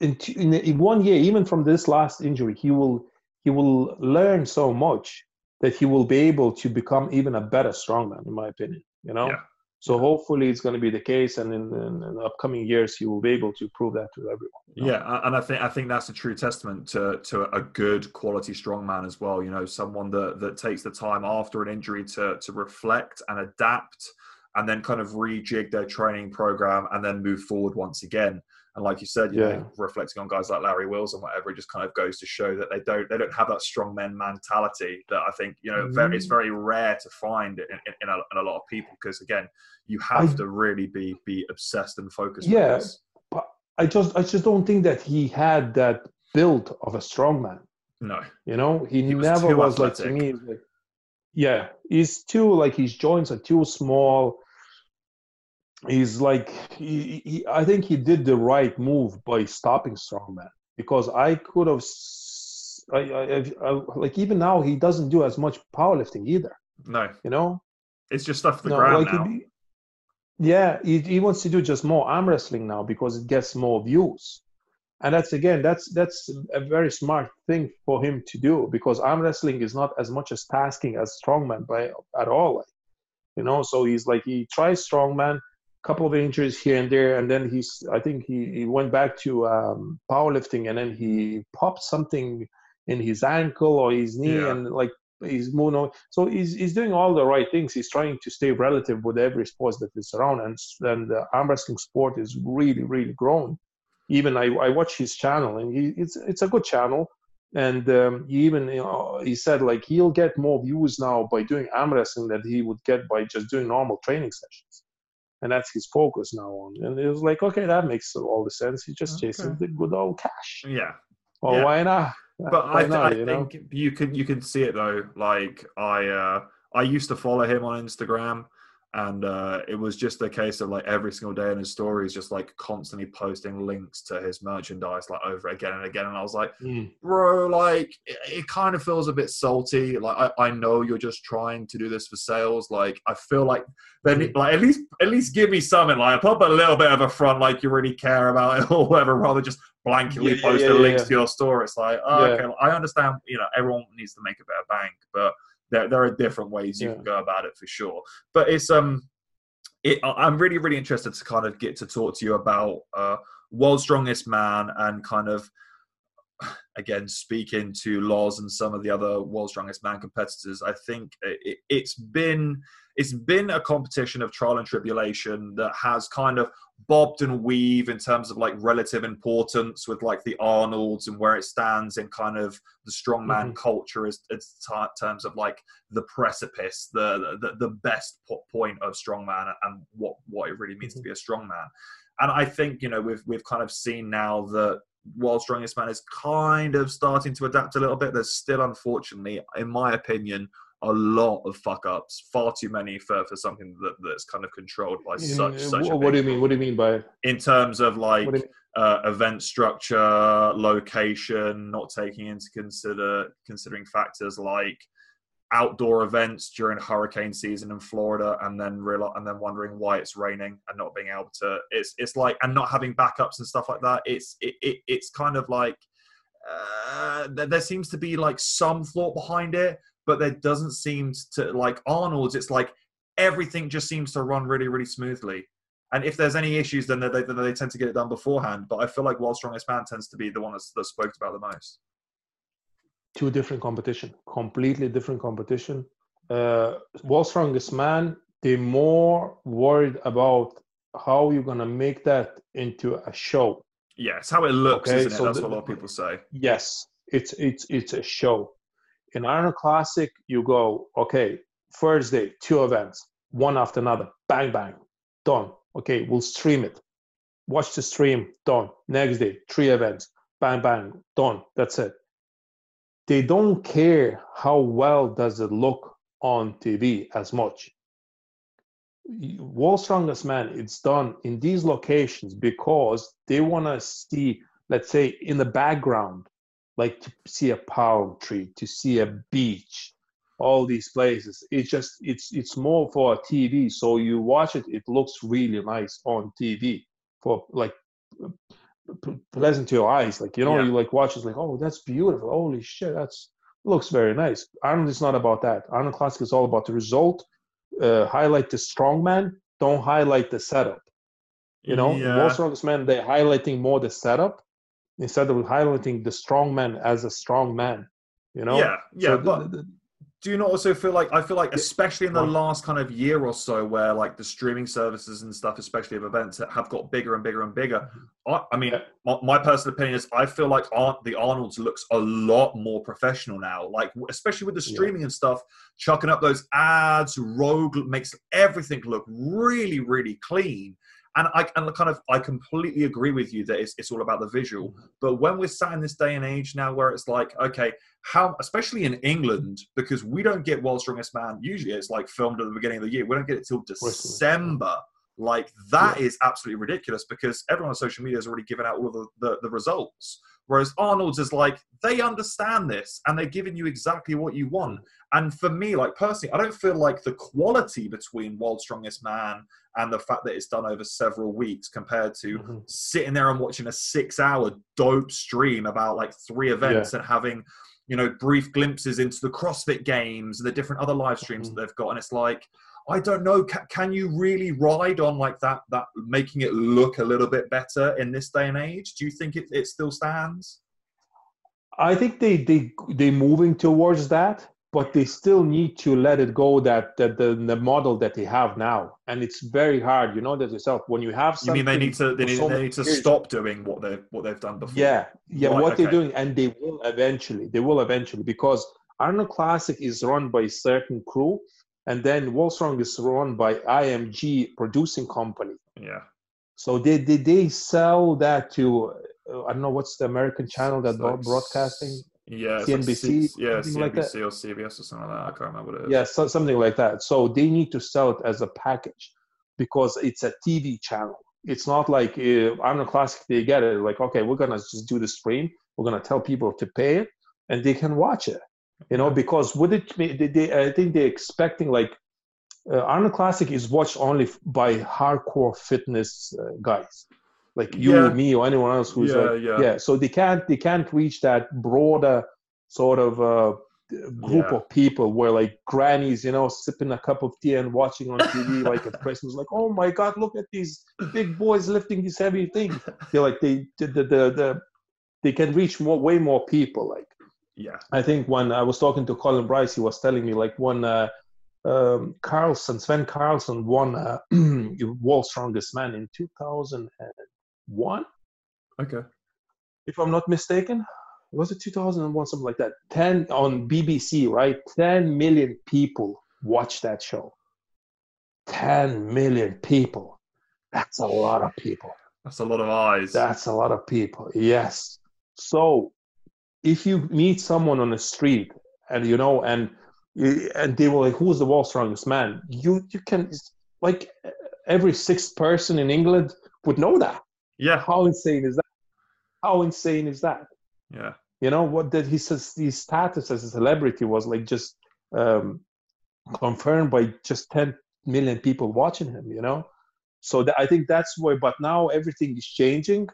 in, in, in one year, even from this last injury, he will he will learn so much that he will be able to become even a better strongman, in my opinion. You know. Yeah. So hopefully it's going to be the case, and in, in, in, the upcoming years he will be able to prove that to everyone. You know? Yeah, and I think I think that's a true testament to to a good quality strongman as well. You know, someone that that takes the time after an injury to to reflect and adapt and then kind of rejig their training program and then move forward once again. And like you said, you yeah. know, reflecting on guys like Larry Wheels and whatever, it just kind of goes to show that they don't they don't have that strong men mentality that I think you know mm. very, it's very rare to find in, in, in, a, in a, lot of people because again, you have I, to really be be obsessed and focused. Yeah, but I just I just don't think that he had that build of a strong man. No, you know, he, he never was, was like to me. Like, yeah, he's too like his joints are too small. He's like he, he, I think he did the right move by stopping Strongman because I could have. I, I, I, like even now he doesn't do as much powerlifting either. No, you know, it's just stuff the no, ground like now. He, yeah, he, he wants to do just more arm wrestling now because it gets more views and that's again that's that's a very smart thing for him to do because arm wrestling is not as much as tasking as strongman by at all like, you know so he's like he tries strongman couple of injuries here and there and then he's i think he, he went back to um, powerlifting and then he popped something in his ankle or his knee yeah. and like he's moving on. So he's, he's doing all the right things. He's trying to stay relative with every sport that is around, and, and the arm wrestling sport is really, really growing even I, I watch his channel and he, it's it's a good channel. And um, he even you know, he said like he'll get more views now by doing arm wrestling than he would get by just doing normal training sessions. And that's his focus now on. And it was like okay that makes all the sense. He's just okay. chasing the good old cash. Yeah. Well yeah. why not? But why I, not, I you think know? you can you can see it though. Like i uh i used to follow him on instagram and uh, it was just a case of like every single day in his stories just like constantly posting links to his merchandise like over again and again. And i was like mm. bro like it, it, kind of feels a bit salty. Like I, I know you're just trying to do this for sales. Like i feel like then mm. like at least at least give me something. Like put a little bit of a front like you really care about it or whatever rather just blankly yeah, post yeah, yeah, links to your store. It's like oh, okay i understand you know everyone needs to make a bit of bank but there, there are different ways you yeah. can go about it for sure. But it's um, it, I'm really really interested to kind of get to talk to you about uh, World's Strongest Man and kind of again speaking to Loz and some of the other World's Strongest Man competitors. I think it, it's been it's been a competition of trial and tribulation that has kind of bobbed and weave in terms of like relative importance with like the Arnolds and where it stands in kind of the strongman mm-hmm. culture as, as t- terms of like the precipice, the the, the best point of strongman and what what it really means mm-hmm. to be a strongman. And I think you know we've we've kind of seen now that World's Strongest Man is kind of starting to adapt a little bit. There's still, unfortunately, in my opinion, a lot of fuck ups, far too many for, for something that, that's kind of controlled by such. In, such what do you mean? What do you mean by? In terms of like uh, event structure, location, not taking into consider considering factors like outdoor events during hurricane season in Florida and then real and then wondering why it's raining and not being able to it's it's like and not having backups and stuff like that it's it, it it's kind of like uh, there seems to be like some thought behind it but there doesn't seem to like Arnold's it's like everything just seems to run really really smoothly and if there's any issues then they, they, they tend to get it done beforehand but I feel like World's Strongest Man tends to be the one that's, that's spoke about the most two different competition, completely different competition. Uh, World's Strongest Man, they're more worried about how you're gonna make that into a show. Yeah, it's how it looks, okay? isn't it? So That's the, what a lot of people say. Yes, it's it's it's a show. In Iron Classic, you go, okay, first day, two events, one after another, bang bang, done. Okay, we'll stream it. Watch the stream, done. Next day, three events, bang bang, done. That's it they don't care how well does it look on TV as much. World's Strongest Man, it's done in these locations because they want to see, let's say, in the background, like to see a palm tree, to see a beach, all these places. It's just it's it's more for TV. So you watch it, it looks really nice on TV for like pleasant to your eyes. Like you know, yeah. you like watch it, like oh, that's beautiful. Holy shit, that's looks very nice. Arnold is not about that. Arnold Classic is all about the result. Uh, highlight the strong man. Don't highlight the setup. You know, yeah. most strongest men they're highlighting more the setup instead of highlighting the strong man as a strong man. You know. Yeah, yeah, so but. The, do you not also feel like I feel like especially in the last kind of year or so where like the streaming services and stuff, especially of events, that have got bigger and bigger and bigger. Mm-hmm. I, I mean, my, my, personal opinion is I feel like the Arnold's looks a lot more professional now. Like especially with the streaming yeah. and stuff, chucking up those ads, rogue makes everything look really really clean. And I and kind of I completely agree with you that it's, it's all about the visual. But when we're sat in this day and age now where it's like, okay, how especially in England, because we don't get World's Strongest Man, usually it's like filmed at the beginning of the year. We don't get it till December. Like that yeah. is absolutely ridiculous because everyone on social media has already given out all of the, the, the results. Whereas Arnold's is like, they understand this and they're giving you exactly what you want. And for me, like personally, I don't feel like the quality between World's Strongest Man and the fact that it's done over several weeks compared to mm-hmm. sitting there and watching a six hour dope stream about like three events yeah. and having, you know, brief glimpses into the CrossFit games and the different other live streams mm-hmm. that they've got. And it's like, I don't know. Can, can, you really ride on like that? That making it look a little bit better in this day and age? Do you think it, it still stands? I think they they they're moving towards that but they still need to let it go that, that the, the model that they have now and it's very hard you know that yourself when you have you mean they need to they need, so they need to years, stop doing what they've what they've done before yeah yeah right, what okay. they're doing and they will eventually they will eventually because arnold classic is run by a certain crew and then Strong is run by img producing company yeah so they they, they sell that to uh, I don't know what's the American channel that like broadcasting yeah, CNBC, like yeah, CNBC like or CBS or something like that. I can't remember what it is. Yeah, so, something like that. So they need to sell it as a package because it's a TV channel. It's not like uh, Arnold Classic. They get it like, okay, we're gonna just do the stream. We're gonna tell people to pay it, and they can watch it. You know, because would it? They, they, I think they're expecting like uh, Arnold Classic is watched only by hardcore fitness uh, guys like you yeah. or me or anyone else who's yeah, like yeah. yeah so they can't they can't reach that broader sort of uh, group yeah. of people where like grannies you know sipping a cup of tea and watching on tv like at christmas like oh my god look at these big boys lifting these heavy things they're like they the, the, the, the they can reach more way more people like yeah i think when i was talking to colin bryce he was telling me like when uh, um, Karlsen, Svend Karlsen won uh, World's Strongest Man in 2001. Okay. If I'm not mistaken, was it 2001, something like that? 10 on BBC, right? 10 million people watched that show. 10 million people. That's a lot of people. That's a lot of eyes. That's a lot of people. Yes. So if you meet someone on the street and you know and and they were like, "Who's the world's strongest man?" You you can like every sixth person in England would know that. Yeah. How insane is that? How insane is that? Yeah. You know what? That he says his status as a celebrity was like just um, confirmed by just 10 million people watching him. You know, so I think that's why. But now everything is changing,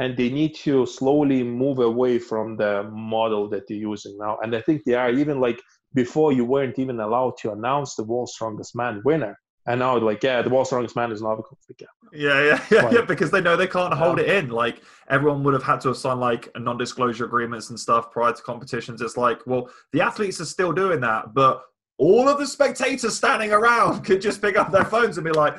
and they need to slowly move away from the model that they're using now. And I think they are even like before you weren't even allowed to announce the world's strongest man winner and now like, yeah, the world's strongest man is Novikov. Like, yeah. yeah, yeah, yeah, yeah, because they know they can't hold it in. Like everyone would have had to have signed like a non-disclosure agreements and stuff prior to competitions. It's like, well, the athletes are still doing that, but all of the spectators standing around could just pick up their phones and be like,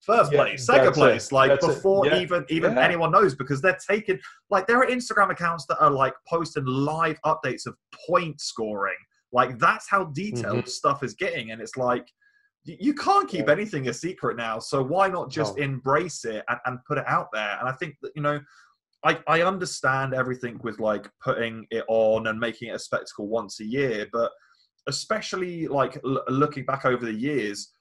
first yeah, place, second place, it. like that's before yeah. even even yeah. anyone knows, because they're taking like there are Instagram accounts that are like posting live updates of point scoring. Like that's how detailed mm-hmm. stuff is getting, and it's like you can't keep anything a secret now. So why not just no. embrace it and, and put it out there? And I think that, you know, I, I understand everything with like putting it on and making it a spectacle once a year, but especially like l- looking back over the years,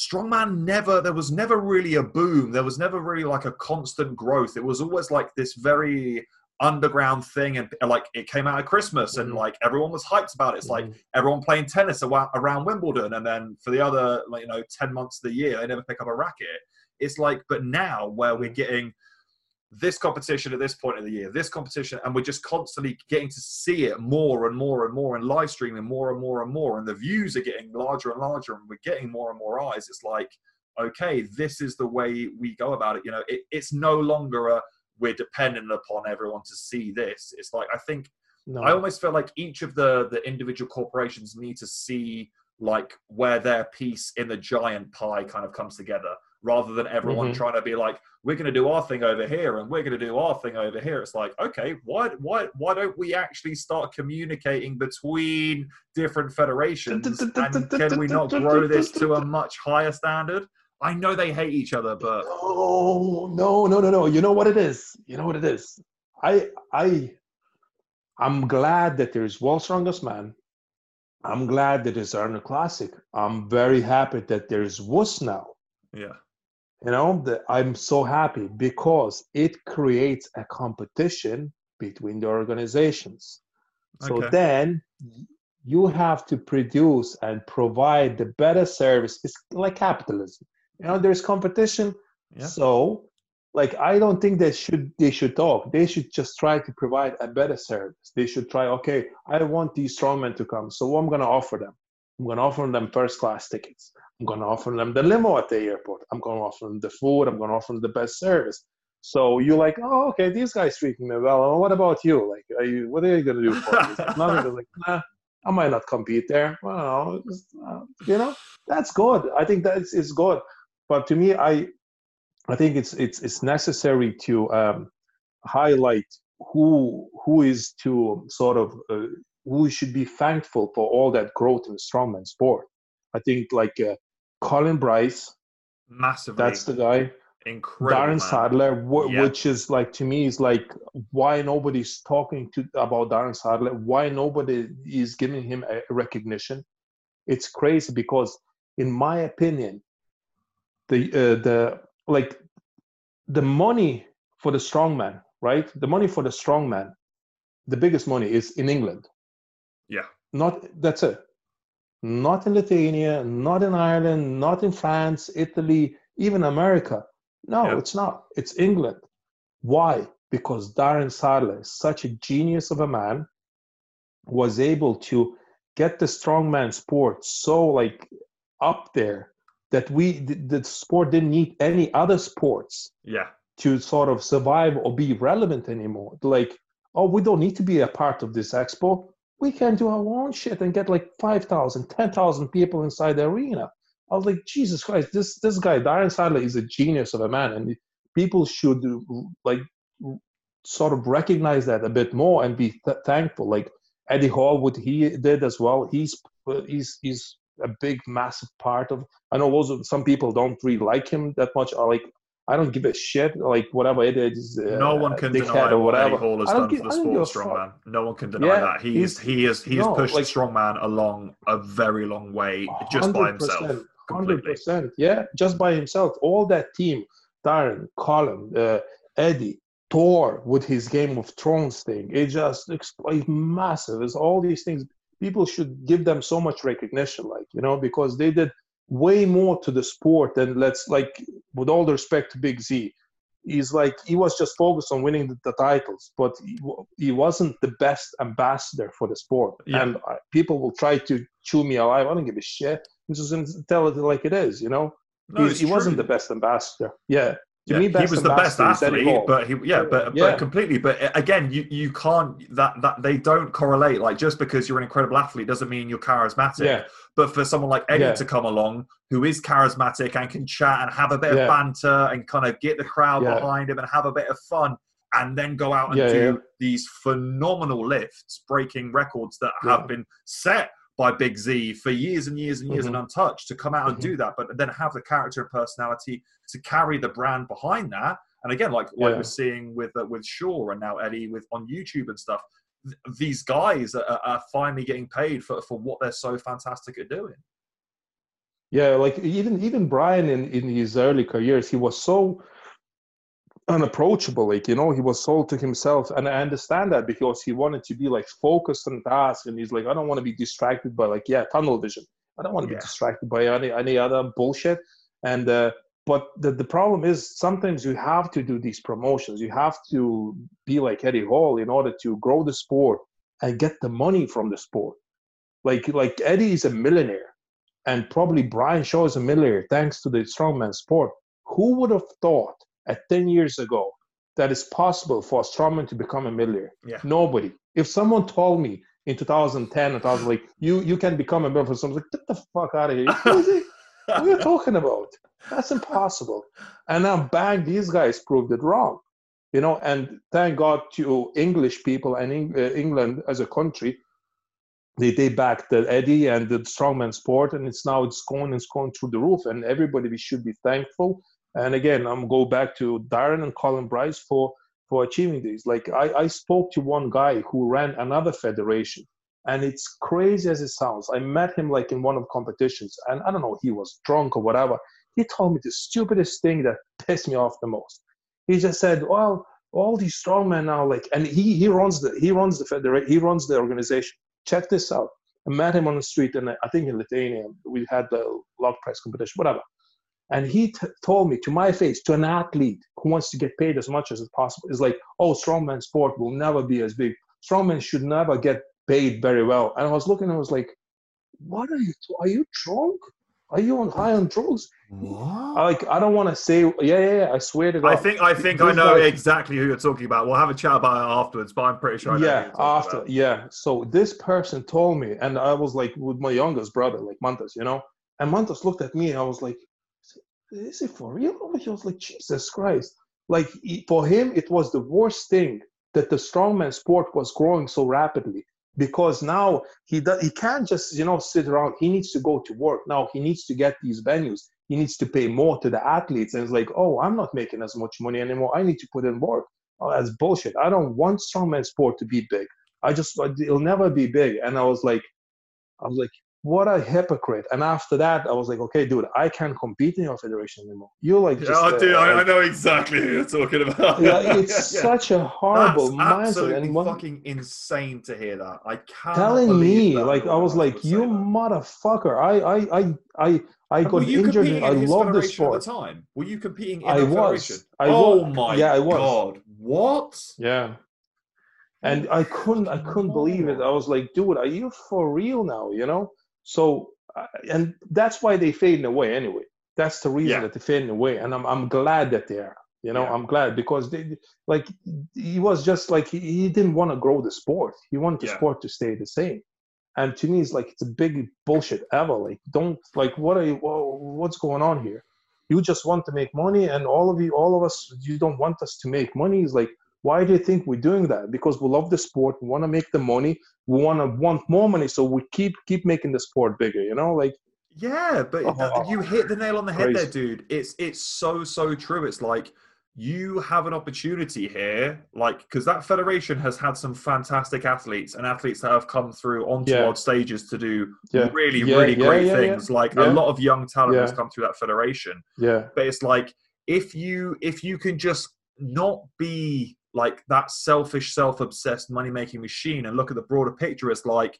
strongman never there was never really a boom there was never really like a constant growth it was always like this very underground thing and like it came out at christmas and mm-hmm. like everyone was hyped about it it's like mm-hmm. everyone playing tennis around wimbledon and then for the other like you know 10 months of the year they never pick up a racket it's like but now where we're mm-hmm. getting this competition at this point of the year this competition and we're just constantly getting to see it more and more and more and live streaming more and more and more and the views are getting larger and larger and we're getting more and more eyes it's like okay this is the way we go about it you know it, it's no longer a we're dependent upon everyone to see this. It's like I think no. I almost feel like each of the the individual corporations need to see like where their piece in the giant pie kind of comes together rather than everyone mm-hmm. trying to be like we're going to do our thing over here and we're going to do our thing over here it's like okay why why why don't we actually start communicating between different federations and can we not grow this to a much higher standard I know they hate each other, but oh no, no, no, no. You know what it is. You know what it is. I, I, I'm glad that there's World's Strongest Man. I'm glad that there's Arnold Classic. I'm very happy that there's WUS now. Yeah. You know, that I'm so happy because it creates a competition between the organizations. So okay. then you have to produce and provide the better service. It's like capitalism you know there's competition yeah. so like i don't think they should they should talk they should just try to provide a better service they should try okay i want these strongmen to come so what i'm going to offer them i'm going to offer them first class tickets i'm going to offer them the limo at the airport i'm going to offer them the food i'm going to offer them the best service so you're like, oh, okay, these guys treating me well. what about you? Like, are you? What are you gonna do for me? Nothing. like, nah, I might not compete there. Well, uh, you know, that's good. I think that's is good but to me, I I think it's it's it's necessary to um, highlight who who is to sort of uh, who should be thankful for all that growth in strongman sport. I think like uh, Colin Bryce, massively. That's the guy. Incredible. Darren man. Sadler, wh- yeah. which is like to me is like why nobody's talking to about Darren Sadler. Why nobody is giving him a recognition? It's crazy because, in my opinion, the uh, the like the money for the strongman, right? The money for the strongman, the biggest money is in England. Yeah. Not that's it. Not in Lithuania, not in Ireland, not in France, Italy, even America. No, yeah. it's not. It's England. Why? Because Darren Sadler such a genius of a man, was able to get the strongman sport so like up there that we the, the sport didn't need any other sports yeah to sort of survive or be relevant anymore like oh we don't need to be a part of this expo we can do our own shit and get like 5000 10000 people inside the arena. I was like jesus christ this this guy darren sadler is a genius of a man and people should like sort of recognize that a bit more and be th- thankful. Like eddie hall what he did as well he's he's he's a big massive part of i know also some people don't really like him that much i like I don't give a shit. Like whatever it is, uh, no one can deny or whatever. Eddie Hall has done give, for the sport of strongman. No one can deny yeah, that. He is he is he has no, pushed like, strongman along a very long way just by himself. Hundred percent, yeah, just by himself. All that team, Darren, Colin, uh, Eddie, Thor with his Game of Thrones thing. It just it's massive. It's all these things. People should give them so much recognition, like you know, because they did way more to the sport than let's like with all the respect to big z he's like he was just focused on winning the, the titles but he, he, wasn't the best ambassador for the sport. Yeah. and uh, people will try to chew me alive. I don't give a shit. I'm just to tell it like it is you know? No, he wasn't the best ambassador. Yeah yeah, he was the best athlete, but he yeah, but yeah. but completely. But again, you you can't that that they don't correlate. Like just because you're an incredible athlete doesn't mean you're charismatic. Yeah. But for someone like Eddie to come along, who is charismatic and can chat and have a bit of banter and kind of get the crowd behind him and have a bit of fun, and then go out and do these phenomenal lifts, breaking records that have been set by Big Z for years and years and years mm-hmm. and untouched to come out and mm-hmm. do that, but then have the character and personality to carry the brand behind that. And again, like like yeah. we're seeing with uh, with Shaw and now Eddie with on YouTube and stuff, th- these guys are, are finally getting paid for for what they're so fantastic at doing. Yeah, like even even Brian in in his early careers, he was so unapproachable. Like, you know, he was sold to himself. And I understand that because he wanted to be like focused on task. And he's like, I don't want to be distracted by like, yeah, tunnel vision. I don't want to yeah. be distracted by any, any other bullshit. And, uh, but the, the problem is sometimes you have to do these promotions. You have to be like Eddie Hall in order to grow the sport and get the money from the sport. Like, like Eddie is a millionaire and probably Brian Shaw is a millionaire thanks to the strongman sport. Who would have thought at 10 years ago that it's possible for a strongman to become a millionaire. Yeah. Nobody. If someone told me in 2010, I was like, you you can become a millionaire, someone's like, get the fuck out of here. what are you talking about? That's impossible. And now, bang, these guys proved it wrong. You know, and thank God to English people and uh, England as a country, they they backed the Eddie and the strongman sport, and it's now it's going it's going through the roof, and everybody we should be thankful and again, I'm go back to Darren and Colin Bryce for for achieving this. Like I, I spoke to one guy who ran another federation, and it's crazy as it sounds. I met him like in one of competitions, and I don't know, he was drunk or whatever. He told me the stupidest thing that pissed me off the most. He just said, "Well, all these strongmen now, like, and he he runs the he runs the federation, he runs the organization. Check this out. I met him on the street, and I think in Lithuania, we had the log press competition, whatever. And he t- told me to my face, to an athlete who wants to get paid as much as possible, is like, oh, strongman sport will never be as big. Strongman should never get paid very well. And I was looking, I was like, what are you? Are you drunk? Are you on high on drugs? What? Like I don't want to say. Yeah, yeah, yeah, I swear to God. I think I think I know exactly who you're talking about. We'll have a chat about it afterwards, but I'm pretty sure. I yeah, after about. yeah. So this person told me, and I was like with my youngest brother, like Mantas, you know. And Mantas looked at me, and I was like, is it for real? Oh he was like, Jesus Christ. Like for him, it was the worst thing that the strongman sport was growing so rapidly because now he does, he can't just you know sit around. He needs to go to work. Now he needs to get these venues. He needs to pay more to the athletes. And it's like, oh, I'm not making as much money anymore. I need to put in work. Oh, that's bullshit. I don't want strongman sport to be big. I just uh, it'll never be big. And I was like, I was like, what a hypocrite. And after that, I was like, okay, dude, I can't compete in your federation anymore. You're like, just, yeah, dude, uh, I, I, know exactly who you're talking about. yeah, it's yeah, such a horrible That's absolutely and fucking insane to hear that. I can't telling me, like, I was like, you motherfucker. I, I, I, I, I got injured. In I love this sport. At the time, were you competing in I was. I oh was. my yeah, I was. god! What? Yeah. And I couldn't, I couldn't believe it. I was like, dude, are you for real now? You know? So, uh, and that's why they fading away anyway. That's the reason yeah. that they're fading away. And I'm, I'm glad that they are. You know, yeah. I'm glad because they like he was just like he, he didn't want to grow the sport. He wanted the yeah. sport to stay the same. And to me, it's like it's a big bullshit ever. Like, don't like what are you? What's going on here? You just want to make money, and all of you, all of us, you don't want us to make money. Is like why do you think we're doing that? Because we love the sport, we want to make the money, we want to want more money, so we keep keep making the sport bigger. You know, like Yeah, but oh, you hit the nail on the head crazy. there, dude. It's it's so so true. It's like you have an opportunity here, like because that federation has had some fantastic athletes and athletes that have come through onto yeah. stages to do yeah. really yeah, really great things. Like a lot of young talent has come through that federation. Yeah, but it's like if you if you can just not be like that selfish, self-obsessed money-making machine and look at the broader picture as like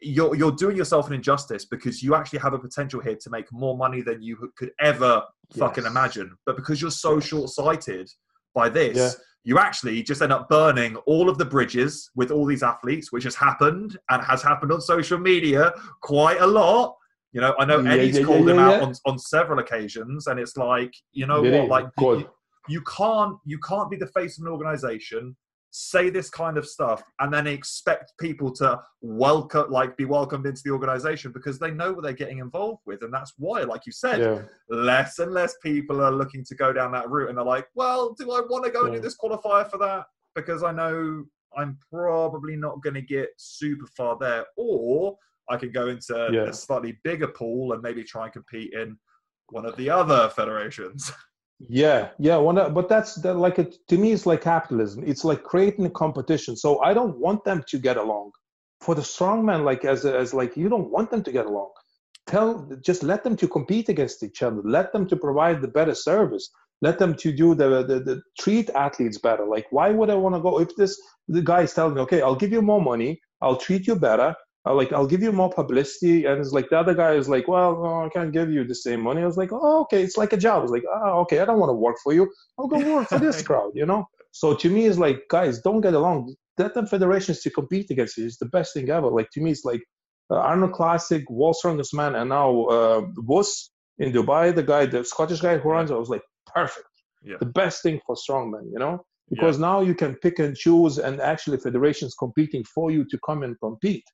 you're you're doing yourself an injustice because you actually have a potential here to make more money than you could ever yes. fucking imagine. But because you're so short-sighted by this, yeah. you actually just end up burning all of the bridges with all these athletes, which has happened and has happened on social media quite a lot. You know, I know yeah, Eddie's yeah, called him out on, on several occasions, and it's like, you know what, like you, can't you can't be the face of an organization say this kind of stuff and then expect people to welcome like be welcomed into the organization because they know what they're getting involved with and that's why like you said yeah. less and less people are looking to go down that route and they're like well do i want to go yeah. and do this qualifier for that because i know i'm probably not going to get super far there or i can go into yeah. a slightly bigger pool and maybe try and compete in one of the other federations Yeah, yeah. But that's that, like it to me. It's like capitalism. It's like creating a competition. So I don't want them to get along. For the strongman, like as as like you don't want them to get along. Tell just let them to compete against each other. Let them to provide the better service. Let them to do the the, the treat athletes better. Like why would I want to go if this the guy is telling me, okay, I'll give you more money, I'll treat you better, uh, like I'll give you more publicity. And it's like the other guy is like, well, oh, I can't give you the same money. I was like, oh, okay, it's like a job. I was like, oh, okay, I don't want to work for you. I'll go work for this crowd, you know. So to me, it's like, guys, don't get along. Let them federations to compete against you. It's the best thing ever. Like to me, it's like uh, Arnold Classic, World's Strongest Man, and now uh, WUS in Dubai, the guy, the Scottish guy who runs. I was like, perfect. Yeah. The best thing for strongmen, you know because yeah. now you can pick and choose and actually federations competing for you to come and compete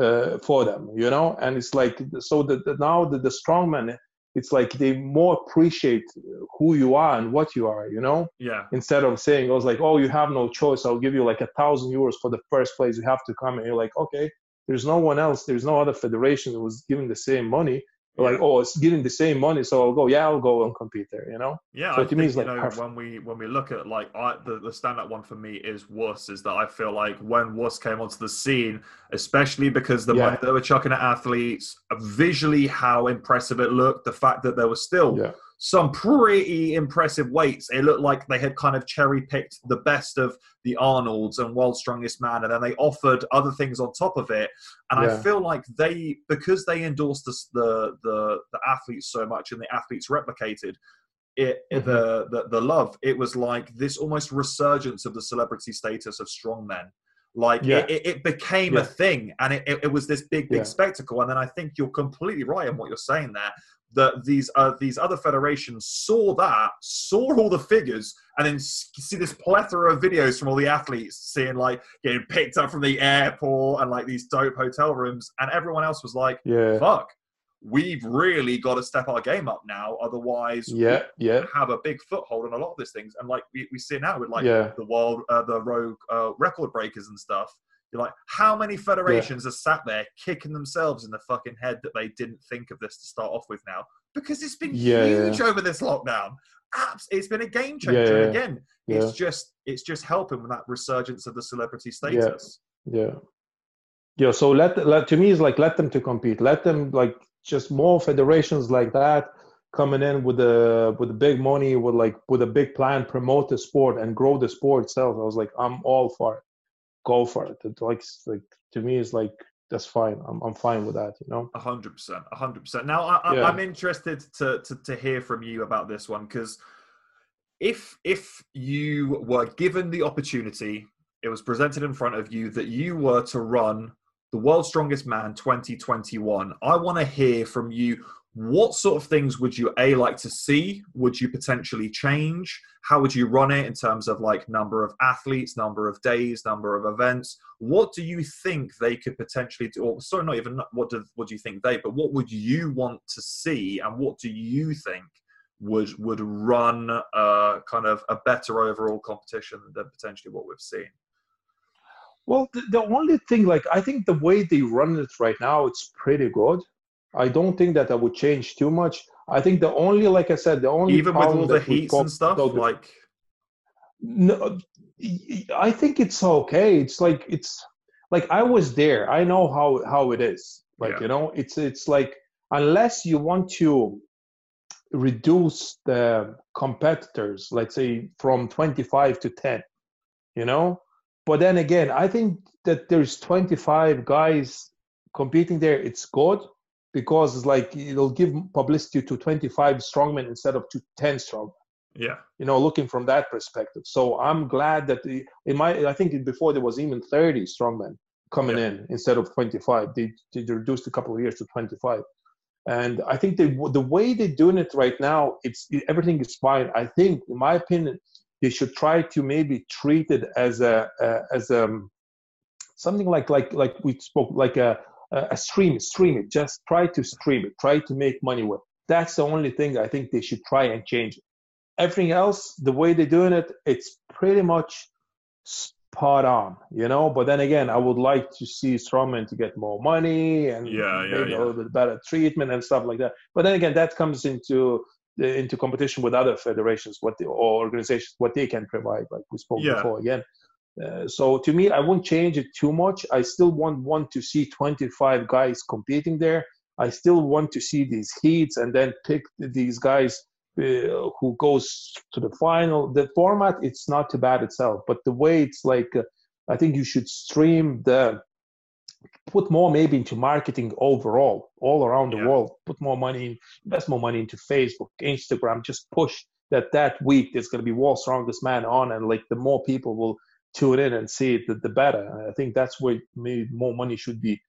uh, for them, you know. And it's like so that now the, the strongman, it's like they more appreciate who you are and what you are, you know. Yeah. Instead of saying, "I was like, oh, you have no choice. I'll give you like a thousand euros for the first place. You have to come." And you're like, okay, there's no one else. There's no other federation that was giving the same money. Like oh it's getting the same money so i'll go yeah i'll go and compete there you know? Yeah so I to think, me it's like you know, when we when we look at like I, the, the standout one for me is WUS is that i feel like when WUS came onto the scene especially because the yeah. money they were chucking at athletes visually how impressive it looked the fact that there was still yeah some pretty impressive weights. It looked like they had kind of cherry picked the best of the Arnolds and World's Strongest Man, and then they offered other things on top of it. And yeah. I feel like they, because they endorsed the, the, the the athletes so much, and the athletes replicated it, mm-hmm. the, the the love. It was like this almost resurgence of the celebrity status of strongmen. Like yeah. it, it, became yeah. a thing, and it, it, was this big, big spectacle. And then I think you're completely right in what you're saying there that these uh, these other federations saw that, saw all the figures, and then see this plethora of videos from all the athletes seeing like getting picked up from the airport and like these dope hotel rooms, and everyone else was like, "Yeah, fuck." We've really got to step our game up now, otherwise, yeah, yeah, have a big foothold in a lot of these things. And like we, we see now with like yeah. the world, uh, the rogue uh, record breakers and stuff, you're like, how many federations yeah. are sat there kicking themselves in the fucking head that they didn't think of this to start off with now? Because it's been yeah, huge yeah. over this lockdown. Apps, it's been a game changer. Again, it's just it's just helping with that resurgence of the celebrity status. Yeah. Yeah. So let, let to me is like let them to compete. Let them like just more federations like that coming in with the with the big money with like with a big plan promote the sport and grow the sport itself i was like i'm all for it go for it. It like like to me is like that's fine. I'm I'm fine with that. You know. A hundred percent. A hundred percent. Now I, yeah. I'm interested to, to to hear from you about this one because if if you were given the opportunity, it was presented in front of you that you were to run the World's Strongest Man 2021. I want to hear from you what sort of things would you a like to see? Would you potentially change? How would you run it in terms of like number of athletes number of days number of events? What do you think they could potentially do? Or sorry not even what do what do you think they but what would you want to see? And what do you think would would run a kind of a better overall competition than potentially what we've seen? Well the, the only thing like i think the way they run it right now it's pretty good I don't think that I would change too much. I think the only, like I said, the only even with all the heats and stuff, like no, I think it's okay. It's like it's like I was there. I know how how it is. Like yeah. you know, it's it's like unless you want to reduce the competitors, let's say from 25 to 10, you know. But then again, I think that there's 25 guys competing there. It's good because it's like it'll give publicity to 25 strongmen instead of to 10 strongmen. Yeah. You know, looking from that perspective. So I'm glad that the, in my, I think before there was even 30 strongmen coming yeah. in instead of 25. They, they reduced a couple of years to 25. And I think they, the way they're doing it right now, it's everything is fine. I think, in my opinion, they should try to maybe treat it as a, a as a um, something like like like we spoke like a a stream stream it. Just try to stream it. Try to make money with that's the only thing i think they should try and change. It everything else the way they're doing it it's pretty much spot on you know? But then again i would like to see strongman to get more money and yeah, yeah, yeah. a little bit better treatment and stuff like that. But then again that comes into uh, into competition with other federations what the, or organizations what they can provide like we spoke yeah. before again uh, so to me, I won't change it too much. I still want want to see 25 guys competing there. I still want to see these heats and then pick these guys uh, who goes to the final. The format it's not too bad itself, but the way it's like, uh, I think you should stream the put more maybe into marketing overall, all around the yeah. world. Put more money, in, invest more money into Facebook, Instagram. Just push that that week there's going to be World's Strongest Man on, and like the more people will tune in and see it, the, the better. I think that's where maybe more money should be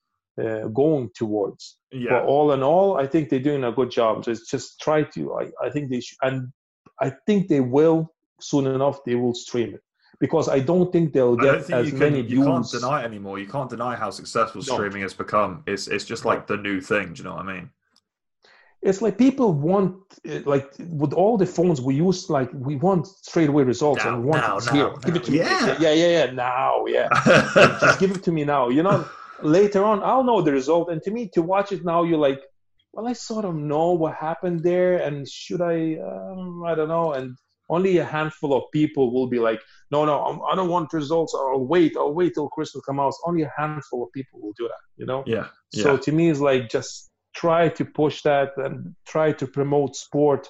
uh, going towards. Yeah. But all in all, I think they're doing a good job. So it's just try to. I, I think they should, and I think they will soon enough. They will stream it because I don't think they'll get think as you many can, views. You can't deny anymore. You can't deny how successful streaming no. has become. It's it's just like the new thing. Do you know what I mean? It's like people want like with all the phones we use like we want straight away results now, and we want now, it now, here give it to yeah. me. Yeah. Yeah yeah now yeah. Like, just give it to me now you know? Later on i'll know the result and to me to watch it now you're like well i sort of know what happened there and should i um, i don't know and only a handful of people will be like no no i don't want results i'll wait i'll wait till christmas comes out. Only a handful of people will do that you know? Yeah, yeah. so to me it's like just try to push that and try to promote sport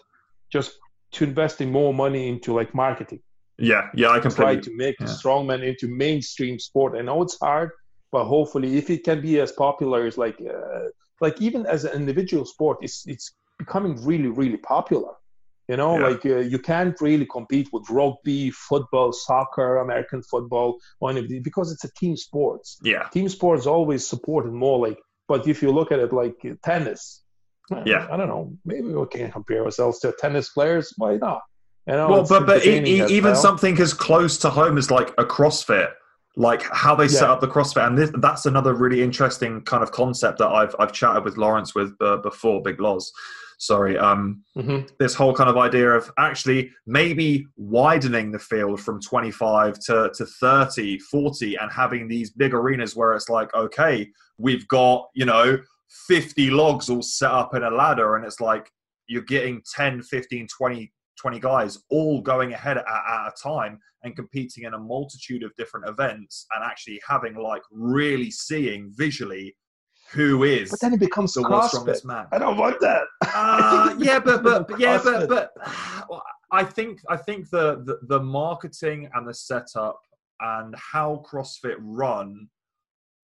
just to investing more money into like marketing. Yeah yeah i can try to make yeah. strongman into mainstream sport. I know it's hard but hopefully if it can be as popular as like uh, like even as an individual sport it's it's becoming really really popular. You know yeah. like uh, you can't really compete with rugby football soccer american football because it's a team sports. Yeah. Team sports always supported more like but if you look at it like tennis, yeah, I don't know, maybe we can compare ourselves to tennis players. Why not? You know, well, but but even well. something as close to home as like a CrossFit, like how they yeah. set up the CrossFit, and this, that's another really interesting kind of concept that I've I've chatted with Lawrence with uh, before, Big Loz. Sorry, um, mm-hmm. this whole kind of idea of actually maybe widening the field from 25 to, to 30, 40, and having these big arenas where it's like, okay, we've got, you know, 50 logs all set up in a ladder and it's like you're getting 10 15 20 20 guys all going ahead at, at, a time and competing in a multitude of different events and actually having like really seeing visually who is but then it becomes the world's strongest man i don't want that uh, yeah but but, but yeah but but i think i think the, the the marketing and the setup and how crossfit run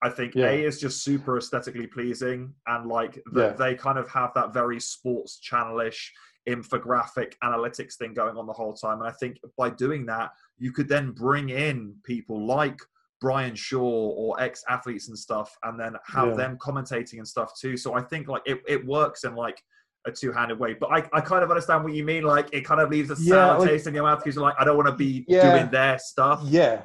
I think yeah. A is just super aesthetically pleasing, and like the, yeah. they kind of have that very sports channelish infographic analytics thing going on the whole time. And I think by doing that, you could then bring in people like Brian Shaw or ex athletes and stuff, and then have yeah. them commentating and stuff too. So I think like it, it works in like a two handed way. But I, I kind of understand what you mean. Like it kind of leaves a sour like, taste in your mouth because you're like, I don't want to be doing their stuff. Yeah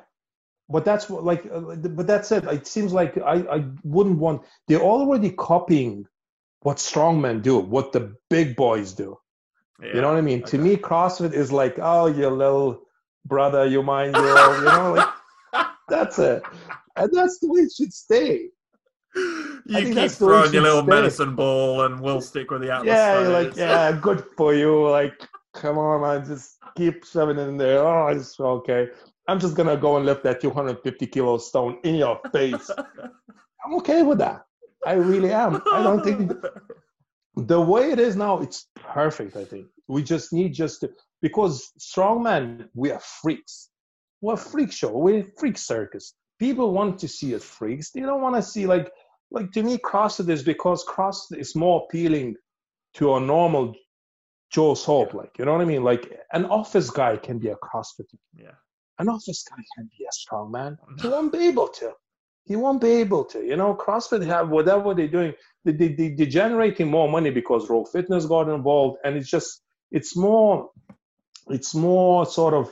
but that's what like uh, but that said it seems like i i wouldn't want they're already copying what strongmen do what the big boys do yeah, you know what i mean okay. to me crossfit is like oh your little brother you mind your you know like that's it and that's the way it should stay You keep throwing your little stay. medicine ball, and we'll stick with the Atlas. Yeah, like yeah, good for you. Like, come on, man, just keep shoving it in there. Oh, it's okay. I'm just gonna go and lift that 250 kilo stone in your face. I'm okay with that. I really am. I don't think the way it is now, it's perfect. I think we just need just to, because strongman, we are freaks. We're freak show. We're freak circus. People want to see us freaks. They don't want to see like like to me CrossFit is because CrossFit is more appealing to a normal Joe Soap, like you know what I mean? Like an office guy can be a CrossFitter. Yeah. An office guy can be a strong man. Oh, he won't be able to. He won't be able to. You know, CrossFit have whatever they're doing, they, they, they, they're generating more money because Rogue Fitness got involved, and it's just it's more it's more sort of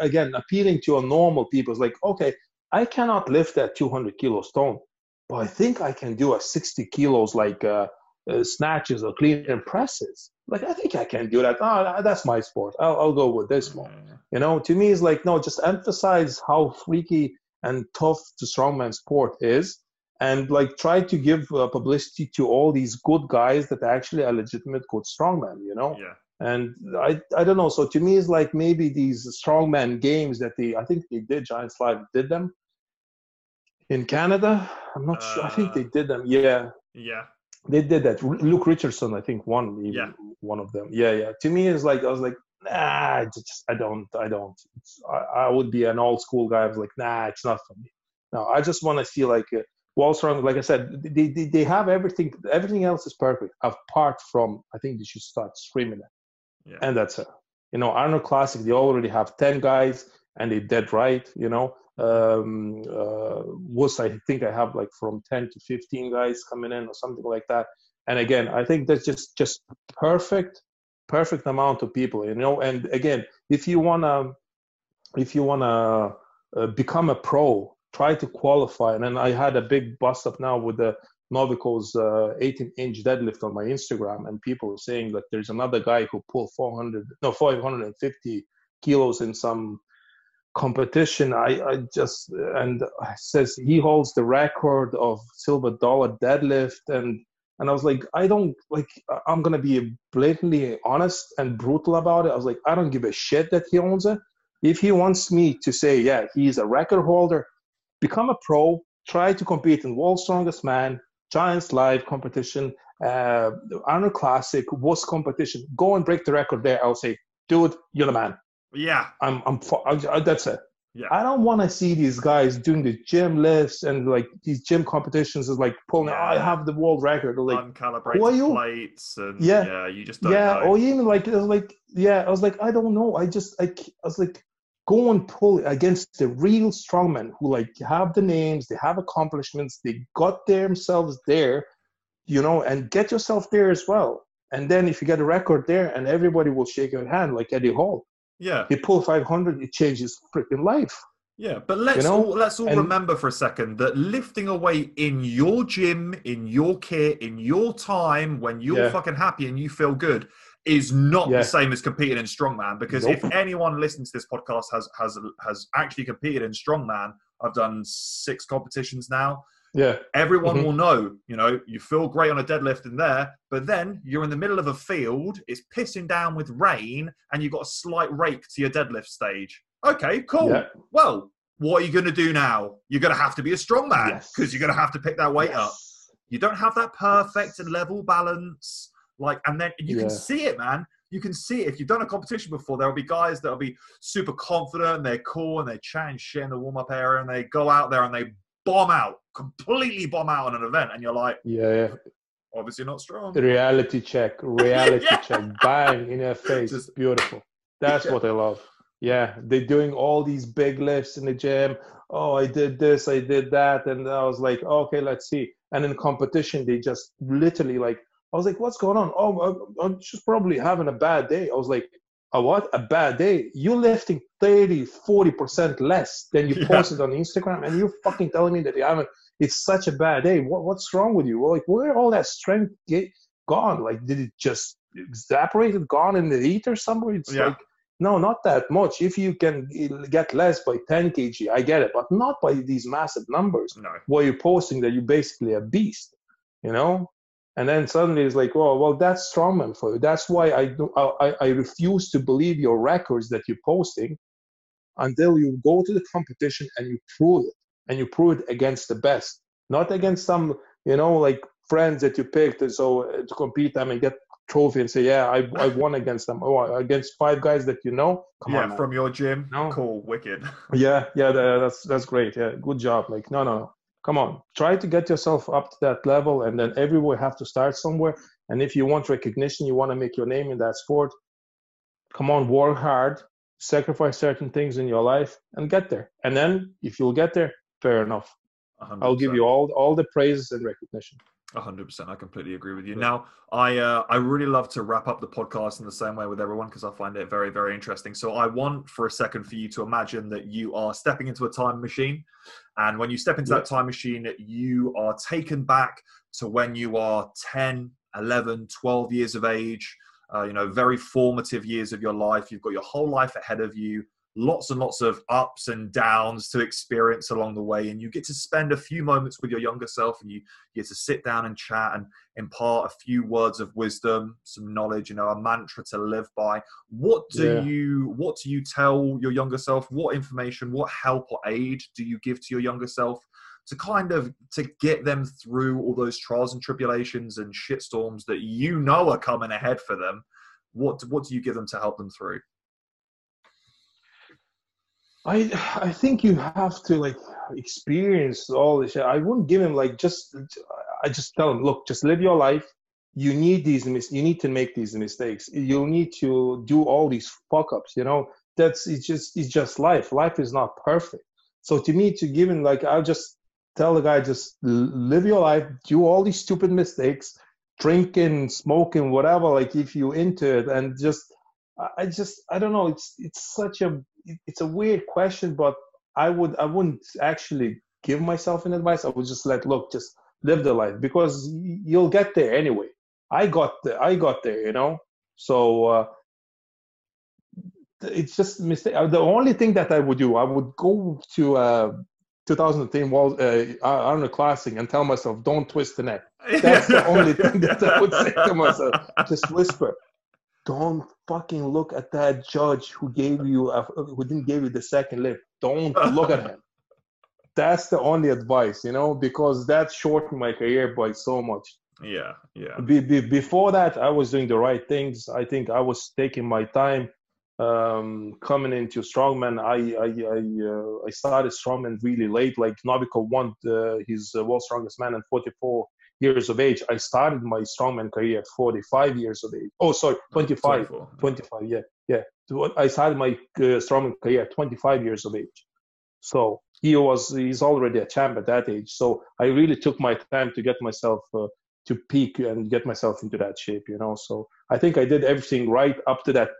again appealing to a normal people. is like okay, I cannot lift that 200 kilo stone, but I think I can do a 60 kilos like uh, uh, snatches or clean and presses. Like I think I can do that. Oh, that's my sport. I'll, I'll go with this one. You know, to me, it's like no, just emphasize how freaky and tough the strongman sport is, and like try to give uh, publicity to all these good guys that actually are legitimate good strongmen. You know. Yeah. And I, I don't know. So to me, it's like maybe these strongman games that they, I think they did. Giants Live did them in Canada. I'm not uh, sure. I think they uh, did them. Yeah. Yeah. They did that. Luke Richardson, I think, won yeah. one of them. Yeah, yeah. To me, it's like I was like, nah, just I don't, I don't. I, I, would be an old school guy. I was like, nah, it's not for me. No, I just want to feel like uh, Wall Strong. Like I said, they, they they have everything. Everything else is perfect, apart from I think they should start streaming it. Yeah. And that's it. You know, Arnold Classic, they already have 10 guys and they dead right, you know. Um, uh, was I think I have like from 10 to 15 guys coming in or something like that. And again, I think that's just just perfect, perfect amount of people, you know. And again, if you wanna, if you wanna uh, become a pro, try to qualify. And then I had a big bust up now with the Novikov's uh, 18 inch deadlift on my Instagram, and people saying that there's another guy who pulled 400, no, 550 kilos in some competition. I, I just, and says he holds the record of silver dollar deadlift. And, and I was like, I don't, like, I'm going to be blatantly honest and brutal about it. I was like, I don't give a shit that he owns it. If he wants me to say, yeah, he's a record holder, become a pro, try to compete in World's Strongest Man, Giants Live competition, uh, Arnold Classic, WUS competition. Go and break the record there. I'll say, dude, you're the man. Yeah. I'm, I'm, I, that's it. Yeah. I don't want to see these guys doing the gym lifts and like these gym competitions is like pulling. Yeah. Oh, I have the world record. Or, like uncalibrated plates and yeah, yeah, you just yeah. Know. Or even like it was like yeah, I was like I don't know. I just like I was like go and pull against the real strongmen who like have the names, they have accomplishments, they got themselves there, you know, and get yourself there as well. And then if you get a record there, and everybody will shake your hand like Eddie Hall. Yeah, he pull 500, it changes freaking life. Yeah, but let's you know? all let's all and, remember for a second that lifting a weight in your gym, in your kit, in your time, when you're yeah. fucking happy and you feel good, is not yeah. the same as competing in strongman because nope. if anyone listening to this podcast has has has actually competed in strongman i've done six competitions now yeah everyone mm-hmm. will know you know you feel great on a deadlift in there but then you're in the middle of a field it's pissing down with rain and you've got a slight rake to your deadlift stage okay cool yeah. well what are you going to do now you're going to have to be a strongman because yes. you're going to have to pick that weight yes. up you don't have that perfect and level balance like, and then you yeah. can see it, man. You can see it. If you've done a competition before, there'll be guys that'll be super confident and they're cool and they're chatting shit in the warm up area and they go out there and they bomb out, completely bomb out on an event. And you're like, yeah, yeah. obviously not strong. Reality check, reality yeah. check, bang in your face. Just, beautiful. That's yeah. what I love. Yeah, they're doing all these big lifts in the gym. Oh, I did this, I did that, and I was like, okay, let's see. And in competition, they just literally like I was like, what's going on? Oh, I'm just probably having a bad day. I was like, a what? A bad day? You're lifting 30, 40% less than you yeah. posted on Instagram, and you're fucking telling me that you haven't. It's such a bad day. What, what's wrong with you? Like, where all that strength get, gone? Like, did it just evaporated, gone in the ether somewhere? It's yeah. like, no, not that much. If you can get less by 10 kg, I get it, but not by these massive numbers. No. Where you're posting that you're basically a beast, you know? And then suddenly it's like, well, well, that's strongman for you. That's why I do. I, I refuse to believe your records that you're posting until you go to the competition and you prove it, and you prove it against the best, not against some, you know, like friends that you picked so uh, to compete them and get trophy and say, yeah, I, I won against them. Oh, against five guys that you know. Come yeah, on, from your gym. No. Cool, wicked. Yeah, yeah, that's that's great. Yeah, good job. Like, no no, no, come on, try to get yourself up to that level, and then everywhere have to start somewhere. And if you want recognition, you want to make your name in that sport. Come on, work hard, sacrifice certain things in your life, and get there. And then, if you'll get there, fair enough. i will give you all all the praises and recognition hundred percent. I completely agree with you. Yeah. Now, I uh, I really love to wrap up the podcast in the same way with everyone because I find it very very interesting. So I want for a second for you to imagine that you are stepping into a time machine, and when you step into yeah. that time machine, you are taken back to when you are 10, 11, 12 years of age. Uh, you know, very formative years of your life. You've got your whole life ahead of you lots and lots of ups and downs to experience along the way and you get to spend a few moments with your younger self and you get to sit down and chat and impart a few words of wisdom some knowledge you know a mantra to live by. What do yeah. you what do you tell your younger self? What information what help or aid do you give to your younger self to kind of to get them through all those trials and tribulations and shitstorms that you know are coming ahead for them? What what do you give them to help them through I I think you have to like experience all this. I wouldn't give him like just. I just tell him, look, just live your life. You need these mis- You need to make these mistakes. You need to do all these fuck ups. You know, that's it's just it's just life. Life is not perfect. So to me, to give him like I'll just tell the guy, just live your life, do all these stupid mistakes, drinking, smoking, whatever. Like if you into it, and just I just I don't know. It's it's such a it's a weird question, but I would I wouldn't actually give myself an advice. I would just let look, just live the life because you'll get there anyway. I got the, I got there, you know. So uh, it's just mistake. Uh, the only thing that I would do, I would go to uh, 2010 World uh, Arnold Classic and tell myself, don't twist the neck. That's the only thing that I would say to myself. Just whisper, don't fucking look at that judge who gave you a, who didn't give you the second lift. Don't look at him. That's the only advice, you know, because that shortened my career by so much. Yeah, yeah. Be, be, before that, I was doing the right things. I think I was taking my time um, coming into strongman. I I I, uh, I started strongman really late. Like Novikov won uh, his uh, world's strongest man at 44 years of age. I started my strongman career at 45 years of age. Oh, sorry, 25. 24. 25, yeah, yeah. I started my uh, strongman career at 25 years of age. So he was, he's already a champ at that age. So I really took my time to get myself uh, to peak and get myself into that shape, you know. So I think I did everything right up to that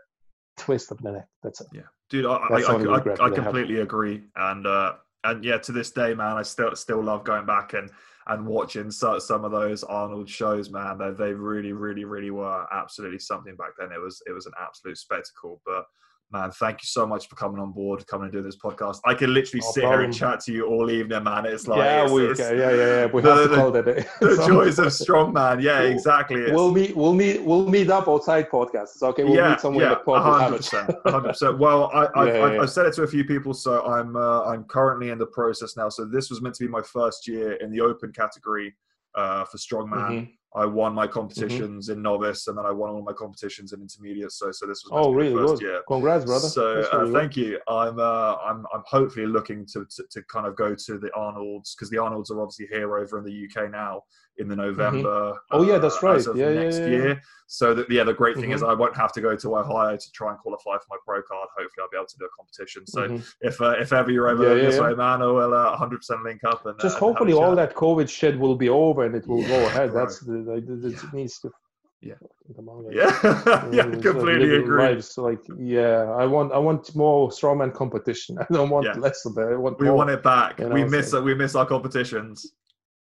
twist of the neck. That's it. Yeah, dude, I, I, I, I completely agree. And, uh, and yeah, to this day, man, I still still love going back and and watching some of those Arnold shows, man, they, they really, really, really were absolutely something back then. It was it was an absolute spectacle. But man, thank you so much for coming on board, coming and do this podcast. I can literally no sit problem. here and chat to you all evening, man. It's like yeah, it's, we it's, yeah, yeah, yeah. We have the, to call it. the joys of strong man. Yeah, exactly. It's, we'll meet. We'll meet. We'll meet up outside podcasts. Okay, we'll yeah, meet somewhere yeah, in hundred percent, hundred percent. Well, I, I, yeah, I, I, said it to a few people, so I'm uh, I'm currently in the process now. So this was meant to be my first year in the open category uh, for strongman. Mm-hmm. I won my competitions mm-hmm. in novice, and then I won all my competitions in intermediate. So, so this was oh really good. Year. Congrats, brother! So, uh, thank you. I'm, uh, I'm, I'm hopefully looking to, to, to kind of go to the Arnold's because the Arnold's are obviously here over in the UK now in the mm-hmm. November. Mm-hmm. Oh yeah, that's uh, right. yeah, next yeah, yeah, year. So that yeah, the great thing mm-hmm. is I won't have to go to Ohio to try and qualify for my pro card. Hopefully, I'll be able to do a competition. So mm-hmm. if uh, if ever you're ever yeah, this way, man, I will 100 uh, percent link up and just hopefully all that COVID shit will be over and it will go ahead. Right. That's the, the, the it needs to yeah yeah yeah completely agree lives. like yeah i want i want more strongman competition i don't want yeah. less of it i want we more, want it back you know, we miss so. we miss our competitions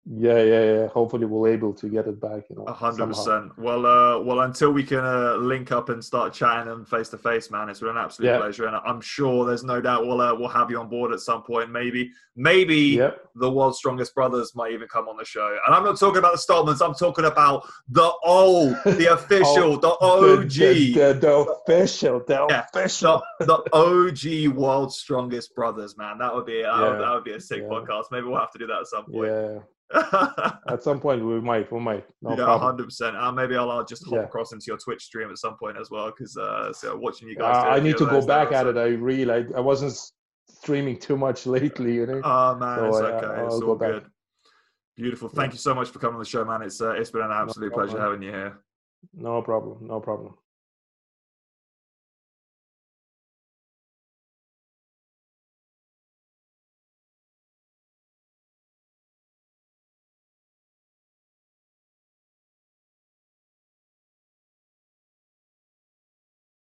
Yeah, yeah, yeah. Hopefully, we'll able to get it back. You know, hundred percent. Well, uh, well, until we can uh, link up and start chatting and face to face, man, it's been an absolute yeah. pleasure, and I'm sure there's no doubt we'll uh, we'll have you on board at some point. Maybe, maybe yep. the world's strongest brothers might even come on the show. And I'm not talking about the Stoltmans. I'm talking about the old, the official, oh, the OG, the, the, the, official, the yeah, official, the, OG world's strongest brothers, man. That would be yeah. that would be a sick podcast. Maybe we'll have to do that at some point. Yeah. at some point we might we might no yeah hundred percent. Uh, maybe I'll, I'll just hop yeah. across into your twitch stream at some point as well because uh so watching you guys uh, i need to go back at it. I really I, I wasn't streaming too much lately you know? Oh man so it's okay. I, it's all good back. beautiful. Thank yeah. you so much for coming on the show man. It's uh, it's been an absolute no pleasure having you here. No problem. No problem